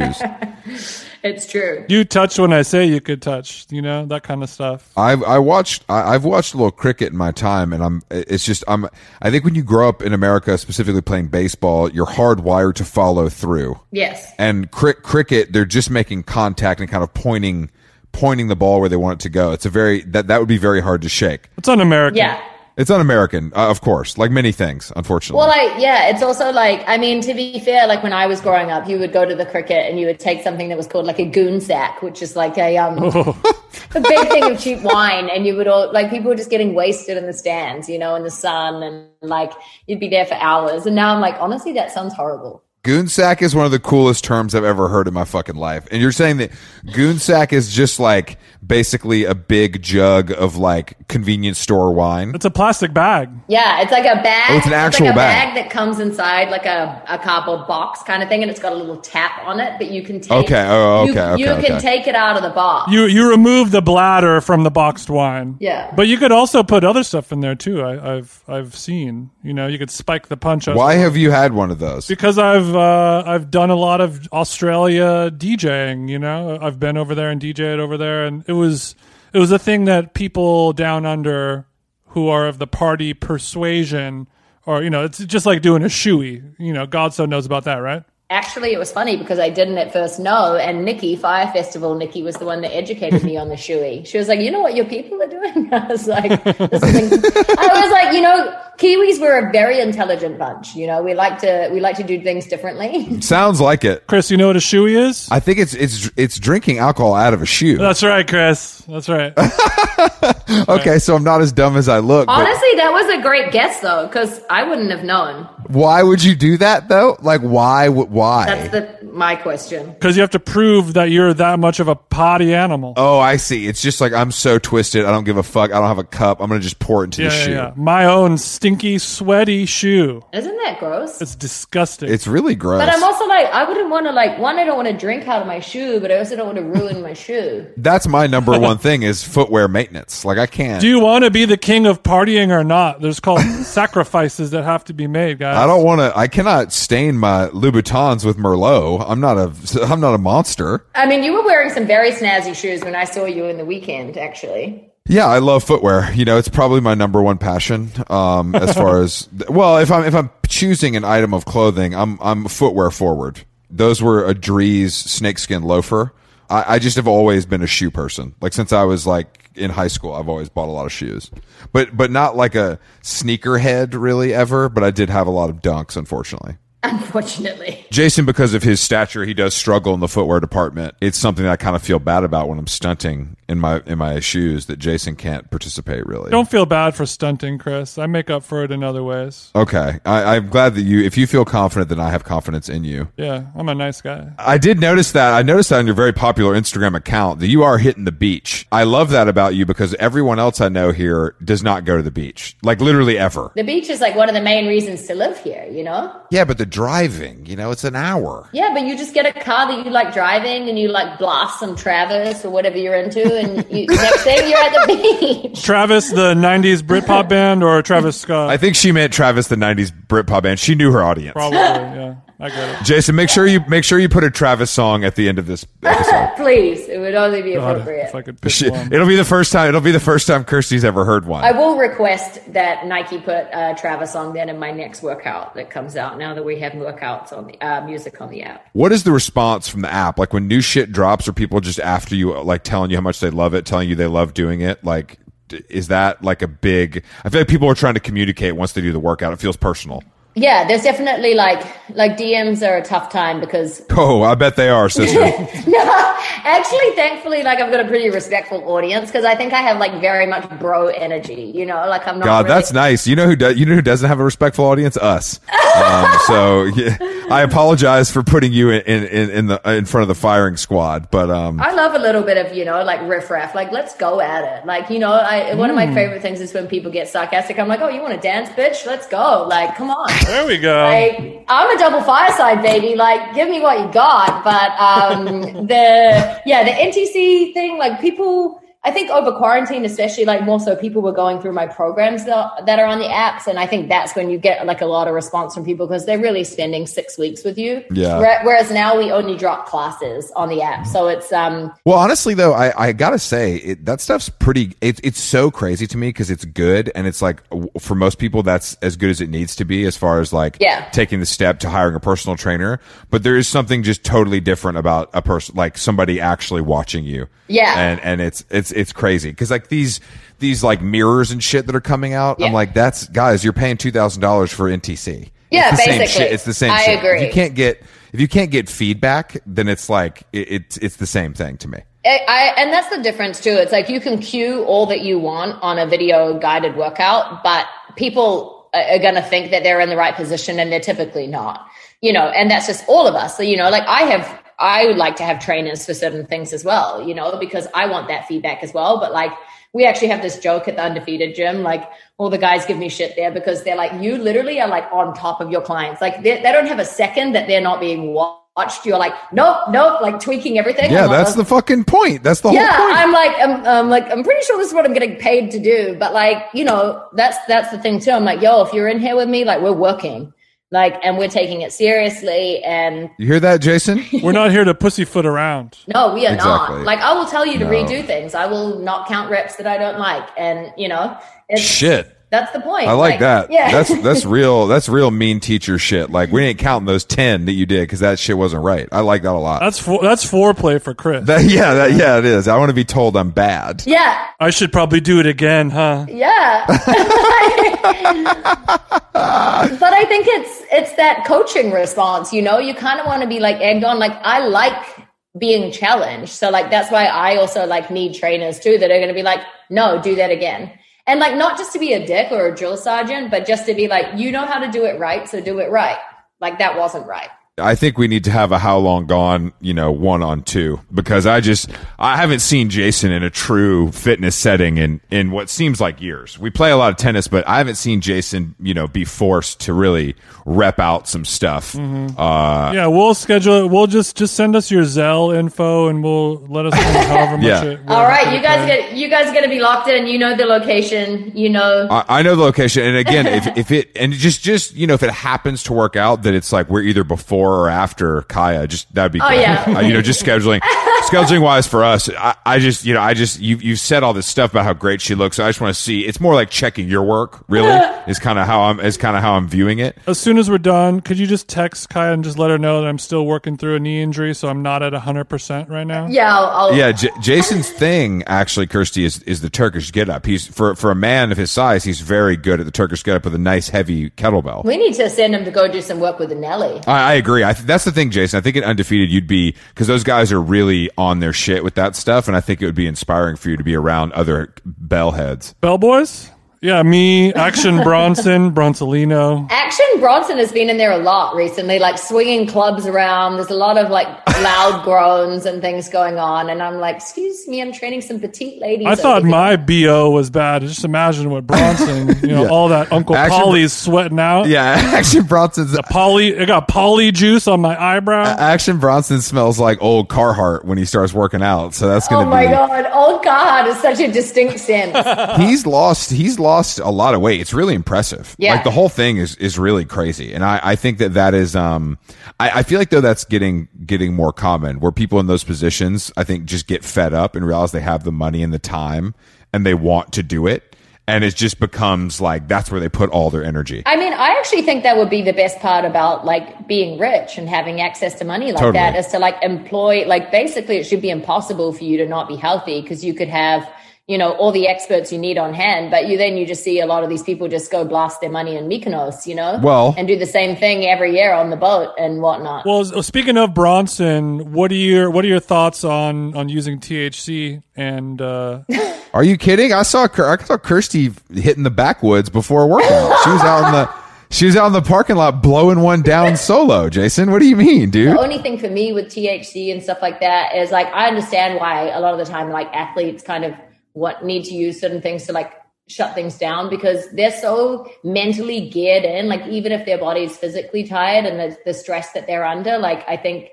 Speaker 1: choose.
Speaker 3: it's true.
Speaker 2: You touch when I say you could touch, you know that kind of stuff.
Speaker 1: I've I watched I, I've watched a little cricket in my time, and I'm it's just I'm I think when you grow up in America, specifically playing baseball, you're hardwired to follow through.
Speaker 3: Yes.
Speaker 1: And cri- cricket, they're just making contact and kind of pointing pointing the ball where they want it to go. It's a very that that would be very hard to shake.
Speaker 2: It's un-American.
Speaker 3: Yeah.
Speaker 1: It's un-American, uh, of course, like many things, unfortunately.
Speaker 3: Well, like, yeah, it's also like, I mean, to be fair, like when I was growing up, you would go to the cricket and you would take something that was called like a goon sack, which is like a, um, a big thing of cheap wine. And you would all, like, people were just getting wasted in the stands, you know, in the sun and like you'd be there for hours. And now I'm like, honestly, that sounds horrible.
Speaker 1: Goon sack is one of the coolest terms I've ever heard in my fucking life. And you're saying that goon sack is just like basically a big jug of like convenience store wine.
Speaker 2: It's a plastic bag.
Speaker 3: Yeah, it's like a bag.
Speaker 1: Oh, it's an actual
Speaker 3: like a
Speaker 1: bag.
Speaker 3: bag. that comes inside like a, a cardboard box kind of thing, and it's got a little tap on it, that you can take.
Speaker 1: Okay, oh,
Speaker 3: you-
Speaker 1: okay, okay,
Speaker 3: You, can take it out of the box.
Speaker 2: You you remove the bladder from the boxed wine.
Speaker 3: Yeah.
Speaker 2: But you could also put other stuff in there too. I, I've I've seen. You know, you could spike the punch. Up.
Speaker 1: Why have you had one of those?
Speaker 2: Because I've uh, I've done a lot of Australia DJing. You know, I've been over there and DJed over there, and it was it was a thing that people down under who are of the party persuasion, or you know, it's just like doing a shoey. You know, Godso knows about that, right?
Speaker 3: Actually, it was funny because I didn't at first know. And Nikki, Fyre Festival, Nikki was the one that educated me on the shoey. She was like, you know what your people are doing? I was like, this I was like, you know, Kiwis were a very intelligent bunch. You know, we like to we like to do things differently.
Speaker 1: Sounds like it.
Speaker 2: Chris, you know what a shoey is?
Speaker 1: I think it's it's it's drinking alcohol out of a shoe.
Speaker 2: That's right, Chris. That's right.
Speaker 1: okay, so I'm not as dumb as I look. but
Speaker 3: Honestly, that was a great guess though, because I wouldn't have known.
Speaker 1: Why would you do that though? Like why? Why?
Speaker 3: That's the my question.
Speaker 2: Because you have to prove that you're that much of a potty animal.
Speaker 1: Oh, I see. It's just like I'm so twisted. I don't give a fuck. I don't have a cup. I'm gonna just pour it into
Speaker 2: yeah,
Speaker 1: the
Speaker 2: yeah,
Speaker 1: shoe.
Speaker 2: yeah. My own stinky, sweaty shoe.
Speaker 3: Isn't that gross?
Speaker 2: It's disgusting.
Speaker 1: It's really gross.
Speaker 3: but I'm also like, I wouldn't want to like one. I don't want to drink out of my shoe, but I also don't want to ruin my shoe.
Speaker 1: That's my number one thing is footwear maintenance. Like I can't.
Speaker 2: Do you want to be the king of partying or not? There's called sacrifices that have to be made, guys.
Speaker 1: I don't want to. I cannot stain my Louboutins with Merlot. I'm not a. I'm not a monster.
Speaker 3: I mean, you were wearing some very snazzy shoes when I saw you in the weekend, actually.
Speaker 1: Yeah, I love footwear. You know, it's probably my number one passion. Um, as far as well, if I'm if I'm choosing an item of clothing, I'm I'm footwear forward. Those were a Dries snakeskin loafer. I, I just have always been a shoe person. Like since I was like in high school, I've always bought a lot of shoes, but but not like a sneakerhead really ever. But I did have a lot of dunks, unfortunately.
Speaker 3: Unfortunately,
Speaker 1: Jason, because of his stature, he does struggle in the footwear department. It's something that I kind of feel bad about when I'm stunting in my in my shoes that Jason can't participate really.
Speaker 2: Don't feel bad for stunting, Chris. I make up for it in other ways.
Speaker 1: Okay, I, I'm glad that you. If you feel confident, then I have confidence in you.
Speaker 2: Yeah, I'm a nice guy.
Speaker 1: I did notice that. I noticed that on your very popular Instagram account that you are hitting the beach. I love that about you because everyone else I know here does not go to the beach, like literally ever.
Speaker 3: the beach is like one of the main reasons to live here. You know.
Speaker 1: Yeah, but the driving, you know, it's an hour.
Speaker 3: Yeah, but you just get a car that you like driving, and you like blast some Travis or whatever you're into, and you, next thing you're at the beach.
Speaker 2: Travis, the '90s Britpop band, or Travis Scott?
Speaker 1: I think she meant Travis, the '90s Britpop band. She knew her audience.
Speaker 2: Probably. Yeah, I get it.
Speaker 1: Jason, make sure you make sure you put a Travis song at the end of this episode.
Speaker 3: Please, it would only be
Speaker 2: God,
Speaker 3: appropriate.
Speaker 2: if I could pick
Speaker 1: She-
Speaker 2: one.
Speaker 1: it'll be the first time. It'll be the first time Kirsty's ever heard one.
Speaker 3: I will request that Nike put a Travis song then in my next workout that comes out now that we have workouts on the uh, music on the app.
Speaker 1: what is the response from the app? Like when new shit drops, are people just after you, like telling you how much they love it, telling you they love doing it? Like, d- is that like a big? I feel like people are trying to communicate once they do the workout. It feels personal.
Speaker 3: Yeah, there's definitely like like DMs are a tough time because
Speaker 1: Oh, I bet they are, sister.
Speaker 3: no, actually, thankfully, like I've got a pretty respectful audience because I think I have like very much bro energy. You know, like I'm not.
Speaker 1: God,
Speaker 3: really-
Speaker 1: that's nice. You know who does? You know who doesn't have a respectful audience? Us. Um, so yeah, I apologize for putting you in, in in the in front of the firing squad, but um,
Speaker 3: I love a little bit of you know like riffraff. Like let's go at it. Like you know, I one of
Speaker 1: Hmm.
Speaker 3: my favorite things is when people get sarcastic. I'm like, oh, you want to dance, bitch? Let's go. Like, come on.
Speaker 2: There we go.
Speaker 3: Like, I'm a double fire sign baby. Like, give me what you got. But um, the yeah, the NTC thing, like people. I think over quarantine, especially like more so people were going through my programs that, that are on the apps. And I think that's when you get like a lot of response from people because they're really spending six weeks with you.
Speaker 1: Yeah.
Speaker 3: Whereas now we only drop classes on the app. So it's, um,
Speaker 1: Well, honestly, though, I, I gotta say it, that stuff's pretty. It's it's so crazy to me because it's good and it's like for most people that's as good as it needs to be as far as like
Speaker 3: Yeah.
Speaker 1: taking the step to hiring a personal trainer. But there is something just totally different about a person like somebody actually watching you.
Speaker 3: Yeah.
Speaker 1: and and it's it's it's crazy because like these these like mirrors and shit that are coming out. I'm like, that's guys, you're paying two thousand dollars for NTC.
Speaker 3: Yeah,
Speaker 1: it's the same
Speaker 3: basically.
Speaker 1: shit. It's the same.
Speaker 3: I
Speaker 1: shit. If
Speaker 3: agree.
Speaker 1: you can't get if you can't get feedback, then it's like it, it's it's the same thing to me.
Speaker 3: I, I, and that's the difference too. It's like you can cue all that you want on a video guided workout, but people are are going to think that they're in the right position and they're typically not, you know, and that's just all of us. So, you know, like I have, I would like to have trainers for certain things as well, you know, because I want that feedback as well. But like, we actually have this joke at the undefeated gym. Like all the guys give me shit there because they're like, you literally are like on top of your clients. Like they, they don't have a second that they're not being watched. You're like, nope, nope, like tweaking everything.
Speaker 1: Yeah,
Speaker 3: I'm like,
Speaker 1: that's the fucking point. That's the
Speaker 3: yeah,
Speaker 1: whole point.
Speaker 3: I'm like, I'm, I'm like, I'm pretty sure this is what I'm getting paid to do. But like, you know, that's that's the thing too. I'm like, yo, if you're in here with me, like, we're working. Like, and we're taking it seriously. And
Speaker 1: You hear that, Jason?
Speaker 2: We're not here to pussyfoot around.
Speaker 3: no, we are
Speaker 1: Exactly.
Speaker 3: not. Like, I will tell you to
Speaker 1: No.
Speaker 3: redo things. I will not count reps that I don't like. And, you know, it's,
Speaker 1: Shit.
Speaker 3: That's the point.
Speaker 1: I like, that.
Speaker 3: Yeah.
Speaker 1: That's that's real. That's real mean teacher shit. Like we ain't counting those ten that you did because that shit wasn't right. I like that a lot.
Speaker 2: That's for, that's foreplay for Chris.
Speaker 1: That, yeah, that, yeah, it is. I want to be told I'm bad.
Speaker 3: yeah.
Speaker 2: I should probably do it again, huh?
Speaker 3: Yeah. but I think it's it's that coaching response, you know, you kind of want to be like egged on like I like being challenged. So like that's why I also like need trainers too that are going to be like, "No, do that again." And like not just to be a dick or a drill sergeant, but just to be like, "You know how to do it right, so do it right." Like that wasn't right.
Speaker 1: I think we need to have a how long gone, you know, one on two because I just I haven't seen Jason in a true fitness setting in in what seems like years. We play a lot of tennis, but I haven't seen Jason, you know, be forced to really rep out some stuff. Uh,
Speaker 2: Yeah, we'll schedule it. We'll just just send us your Zelle info, and we'll let us know however much.
Speaker 1: Yeah.
Speaker 2: It,
Speaker 3: All right, you guys get you guys gonna be locked in. You know the location, you know
Speaker 1: I, I know the location, and again, if if it and just just you know if it happens to work out that it's like we're either before or after Kaia, just that'd be
Speaker 3: Oh,
Speaker 1: great.
Speaker 3: yeah.
Speaker 1: Uh, you know, just scheduling scheduling wise for us. I, I just you know I just you you've said all this stuff about how great she looks. So I just want to see. It's more like checking your work. Really, is kind of how I'm is kind of how I'm viewing it.
Speaker 2: As soon as we're done, could you just text Kaia and just let her know that I'm still working through a knee injury, so I'm not at 100% right now?
Speaker 3: yeah, I'll, I'll
Speaker 1: Yeah, J- Jason's thing actually, Kirsty, is is the Turkish get up. He's for for a man of his size, he's very good at the Turkish get up with a nice heavy kettlebell.
Speaker 3: We need to send him to go do some work with Nelly.
Speaker 1: I, I agree. I th- that's the thing, Jason. I think in undefeated you'd be because those guys are really on their shit with that stuff, and I think it would be inspiring for you to be around other bell heads.
Speaker 2: Bellboys? Yeah, me, Action Bronson, Bronsolino.
Speaker 3: Action Bronson has been in there a lot recently, like swinging clubs around. There's a lot of like loud groans and things going on. And I'm like, excuse me, I'm training some petite ladies.
Speaker 2: I thought
Speaker 3: over here."
Speaker 2: my BO was bad. Just imagine what Bronson, you know,
Speaker 1: Yeah.
Speaker 2: all that Uncle
Speaker 1: Action-
Speaker 2: Polly's sweating out.
Speaker 1: Yeah, Action Bronson's
Speaker 2: Polly, I got Polly juice on my eyebrow.
Speaker 1: Action Bronson smells like old Carhartt when he starts working out. So that's
Speaker 3: Oh
Speaker 1: gonna be Oh
Speaker 3: my
Speaker 1: be.
Speaker 3: God. Old Carhartt is such a distinct sense.
Speaker 1: He's lost. He's lost a lot of weight. It's really impressive.
Speaker 3: Yeah.
Speaker 1: Like the whole thing is is really crazy, and I I think that that is um I, I feel like though that's getting getting more common where people in those positions I think just get fed up and realize they have the money and the time and they want to do it, and it just becomes like that's where they put all their energy.
Speaker 3: I mean, I actually think that would be the best part about like being rich and having access to money like
Speaker 1: Totally.
Speaker 3: that is to like employ, like basically it should be impossible for you to not be healthy because you could have, you know, all the experts you need on hand, but you then you just see a lot of these people just go blast their money in Mykonos, you know,
Speaker 1: Well-
Speaker 3: and do the same thing every year on the boat and whatnot.
Speaker 2: Well, speaking of Bronson, what are your what are your thoughts on on using THC and uh,
Speaker 1: Are you kidding? I saw Kir- I saw Kirsty hitting the backwoods before a workout. She was out in the she was out in the parking lot blowing one down solo. Jason, what do you mean, dude?
Speaker 3: the only thing for me with THC and stuff like that is like I understand why a lot of the time like athletes kind of what need to use certain things to like shut things down because they're so mentally geared in like even if their body is physically tired and the, the stress that they're under like I think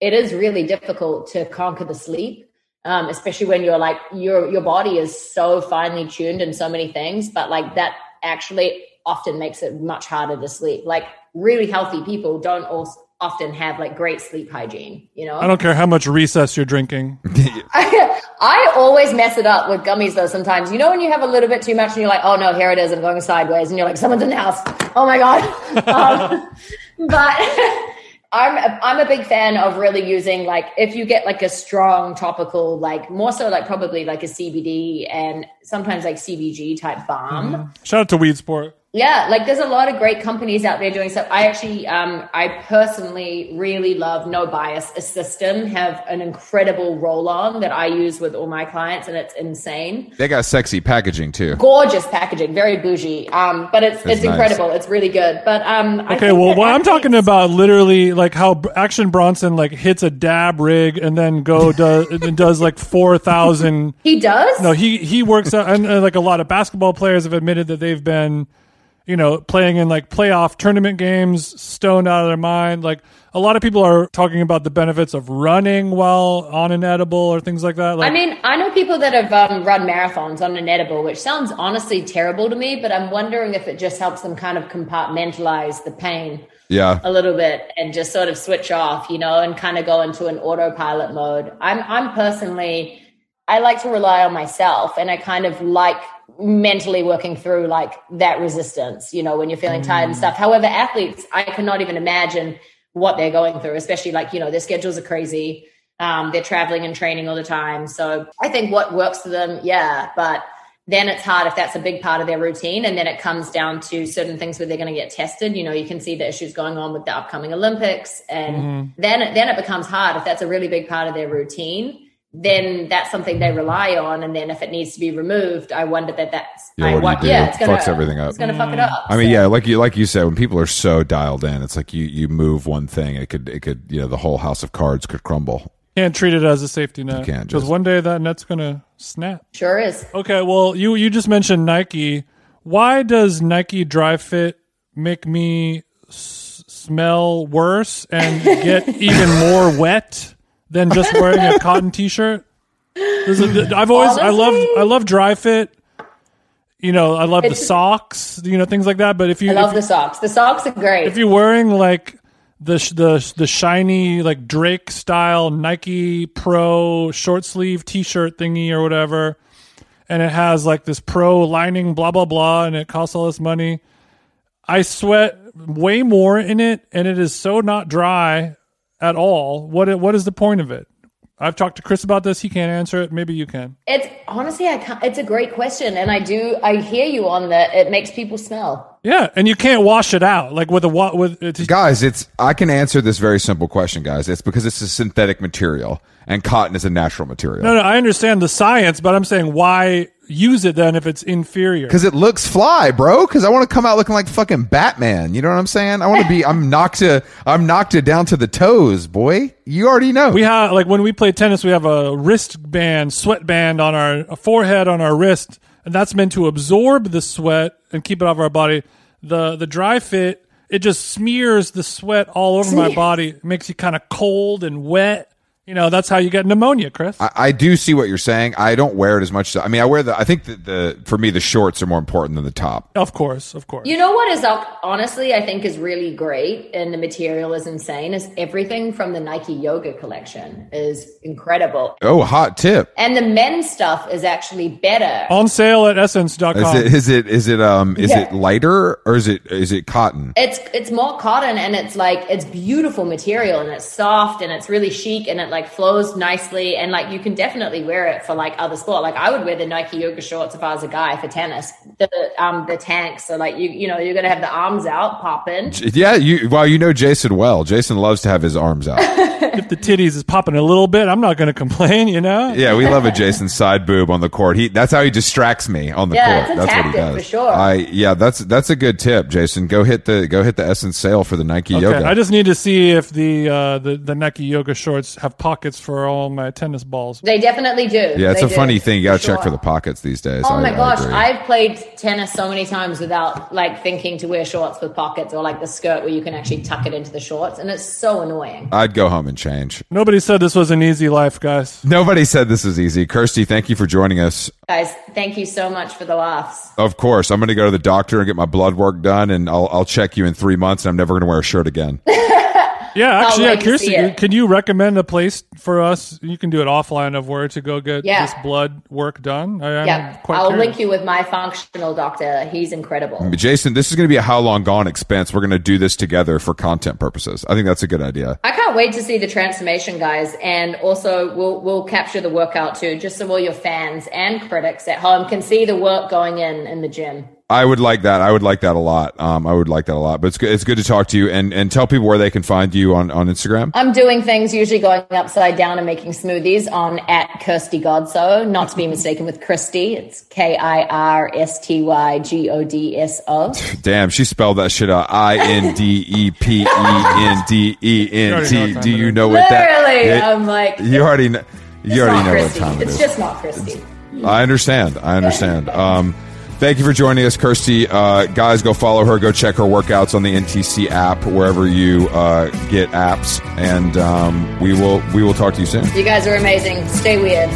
Speaker 3: it is really difficult to conquer the sleep um, especially when you're like your your body is so finely tuned in so many things but like that actually often makes it much harder to sleep. Like really healthy people don't also often have like great sleep hygiene you know
Speaker 2: I don't care how much recess you're drinking.
Speaker 3: I, I always mess it up with gummies though sometimes you know when you have a little bit too much and you're like oh no here it is i'm going sideways and you're like someone's in the house oh my god um, but I'm a, I'm a big fan of really using like if you get like a strong topical like more so like probably like a CBD and sometimes like CBG type balm.
Speaker 2: Shout out to Weed Sport.
Speaker 3: Yeah, like there's a lot of great companies out there doing stuff. I actually, um, I personally really love No Bias a system. Have an incredible roll on that I use with all my clients, and it's insane.
Speaker 1: They got sexy packaging too.
Speaker 3: Gorgeous packaging, very bougie. Um, but it's it's
Speaker 1: nice.
Speaker 3: incredible. It's really good. But um,
Speaker 2: Okay,
Speaker 3: think
Speaker 2: well,
Speaker 3: that
Speaker 2: what I'm talking about literally like how Action Bronson like hits a dab rig and then go does and does like four thousand.
Speaker 3: he does.
Speaker 2: No, he he works out, and uh, like a lot of basketball players have admitted that they've been you know, playing in like playoff tournament games, stoned out of their mind. Like a lot of people are talking about the benefits of running while on an edible or things like that. Like,
Speaker 3: I mean, I know people that have um, run marathons on an edible, which sounds honestly terrible to me, but I'm wondering if it just helps them kind of compartmentalize the pain
Speaker 1: Yeah.
Speaker 3: a little bit and just sort of switch off, you know, and kind of go into an autopilot mode. I'm I'm personally I like to rely on myself and I kind of like mentally working through like that resistance, you know, when you're feeling tired and stuff. However, athletes, I cannot even imagine what they're going through, especially like, you know, their schedules are crazy. Um, they're traveling and training all the time. So I think what works for them, yeah, but then it's hard if that's a big part of their routine. And then it comes down to certain things where they're going to get tested. You know, you can see the issues going on with the upcoming Olympics. And then, then it becomes hard if that's a really big part of their routine. Then that's something they rely on, and then if it needs to be removed, I wonder that that's
Speaker 1: Yeah,
Speaker 3: I
Speaker 1: what do you do?
Speaker 3: yeah, it's gonna
Speaker 1: Fucks everything up.
Speaker 3: It's gonna fuck it up.
Speaker 1: I mean,
Speaker 3: So-
Speaker 1: yeah, like you like you said, when people are so dialed in, it's like you you move one thing, it could it could you know the whole house of cards could crumble.
Speaker 2: can't treat it as a safety net.
Speaker 1: can't
Speaker 2: Because one day that net's going to snap.
Speaker 3: sure is.
Speaker 2: Okay, well, you you just mentioned Nike. Why does Nike Dri-FIT make me s- smell worse and get even more wet than just wearing a cotton t-shirt? Is- I've always I love I love Dri-FIT. You know, I love the socks, you know, things like that. But if you
Speaker 3: I love the socks. The socks are great.
Speaker 2: if you're wearing like the the the shiny like Drake style Nike Pro short sleeve T-shirt thingy or whatever, and it has like this Pro lining, blah blah blah, and it costs all this money. I sweat way more in it, and it is so not dry at all. What what is the point of it? I've talked to Chris about this. He can't answer it. Maybe you can.
Speaker 3: It's honestly, I can't, it's a great question, and I do. I hear you on that. It makes people smell.
Speaker 2: Yeah, and you can't wash it out like with a wa- with uh, it's,
Speaker 1: Guys, it's I can answer this very simple question, guys. It's because it's a synthetic material and cotton is a natural material.
Speaker 2: No, no, I understand the science, but I'm saying why use it then if it's inferior?
Speaker 1: Because it looks fly, bro. Because I want to come out looking like fucking Batman. You know what I'm saying? I want to be. I'm knocked to. I'm knocked it down to the toes, boy. You already know.
Speaker 2: We have like when we play tennis, we have a wristband, sweatband on our a forehead on our wrist, and that's meant to absorb the sweat and keep it off our body. The the Dri-FIT it just smears the sweat all over my body. It makes you kind of cold and wet. You know that's how you get pneumonia, Chris.
Speaker 1: I, I do see what you're saying. I don't wear it as much. I mean, I wear the. I think that the for me the shorts are more important than the top.
Speaker 2: of course, of course.
Speaker 3: You know what is up? Honestly, I think is really great, and the material is insane. Is everything from the Nike Yoga collection is incredible,
Speaker 1: Oh, hot tip.
Speaker 3: and the men's stuff is actually better.
Speaker 2: on sale at ssense.com.
Speaker 1: Is it is it is it um is
Speaker 3: Yeah.
Speaker 1: it lighter or is it is it cotton?
Speaker 3: It's it's more cotton, and it's like it's beautiful material, and it's soft, and it's really chic, and it like flows nicely, and like you can definitely wear it for like other sport. Like I would wear the Nike Yoga shorts if I was a guy for tennis. The um the tanks, so like you you know you're gonna have the arms out popping.
Speaker 1: Yeah, you well you know Jason well. Jason loves to have his arms out.
Speaker 2: if the titties is popping a little bit, I'm not going to complain. You know.
Speaker 1: Yeah, we love a Jason side boob on the court. He that's how he distracts me on the
Speaker 3: Yeah,
Speaker 1: court.
Speaker 3: it's a
Speaker 1: that's what he
Speaker 3: tactic
Speaker 1: does.
Speaker 3: for sure.
Speaker 1: I yeah, that's that's a good tip, Jason. Go hit the go hit the SSENSE sale for the Nike
Speaker 2: Okay,
Speaker 1: Yoga.
Speaker 2: I just need to see if the uh, the the Nike yoga shorts have pockets for all my tennis balls.
Speaker 3: They definitely do.
Speaker 1: yeah, it's
Speaker 3: They
Speaker 1: a
Speaker 3: do,
Speaker 1: funny thing. You got to check for the pockets these days.
Speaker 3: Oh
Speaker 1: I-
Speaker 3: my
Speaker 1: I
Speaker 3: gosh,
Speaker 1: agree.
Speaker 3: I've played tennis so many times without like thinking to wear shorts with pockets or like the skirt where you can actually tuck it into the shorts, and it's so annoying.
Speaker 1: I'd go home and change.
Speaker 2: Nobody said this was an easy life, guys.
Speaker 1: Nobody said this was easy. Kirsty, thank you for joining us.
Speaker 3: Guys, thank you so much for the laughs.
Speaker 1: Of course, I'm going to go to the doctor and get my blood work done, and I'll I'll check you in three months, and I'm never going to wear a shirt again.
Speaker 2: Yeah, actually, yeah,
Speaker 3: wait to it.
Speaker 2: can you recommend a place for us? You can do it offline of where to go get
Speaker 3: Yeah.
Speaker 2: this blood work done. I am
Speaker 3: Yeah,
Speaker 2: quite
Speaker 3: I'll
Speaker 2: curious.
Speaker 3: link you with my functional doctor. He's incredible.
Speaker 1: Mm, Jason, this is going to be a how long gone expense. We're going to do this together for content purposes. I think that's a good idea.
Speaker 3: I can't wait to see the transformation, guys, and also we'll we'll capture the workout too, just so all your fans and critics at home can see the work going in in the gym.
Speaker 1: I would like that. I would like that a lot. Um, I would like that a lot. But it's good. It's good to talk to you and, and tell people where they can find you on, on Instagram.
Speaker 3: I'm doing things usually going upside down and making smoothies on at Kirsty Godso, not to be mistaken with Christy. It's K I R S T Y G O D S O.
Speaker 1: Damn, she spelled that shit out. I N D E P E N D E N
Speaker 2: already know
Speaker 1: T.
Speaker 2: what time
Speaker 1: Do you know what that?
Speaker 3: Literally,
Speaker 1: Yeah,
Speaker 3: I'm like,
Speaker 1: you already know. You already
Speaker 3: not
Speaker 1: know what time it
Speaker 3: It's
Speaker 1: is.
Speaker 3: just not Christy.
Speaker 1: I understand. I understand. Um, Thank you for joining us, Kirsty. Uh, guys, go follow her. Go check her workouts on the NTC app, wherever you uh, get apps, and um, we will we will talk to you soon.
Speaker 3: You guys are amazing. Stay weird.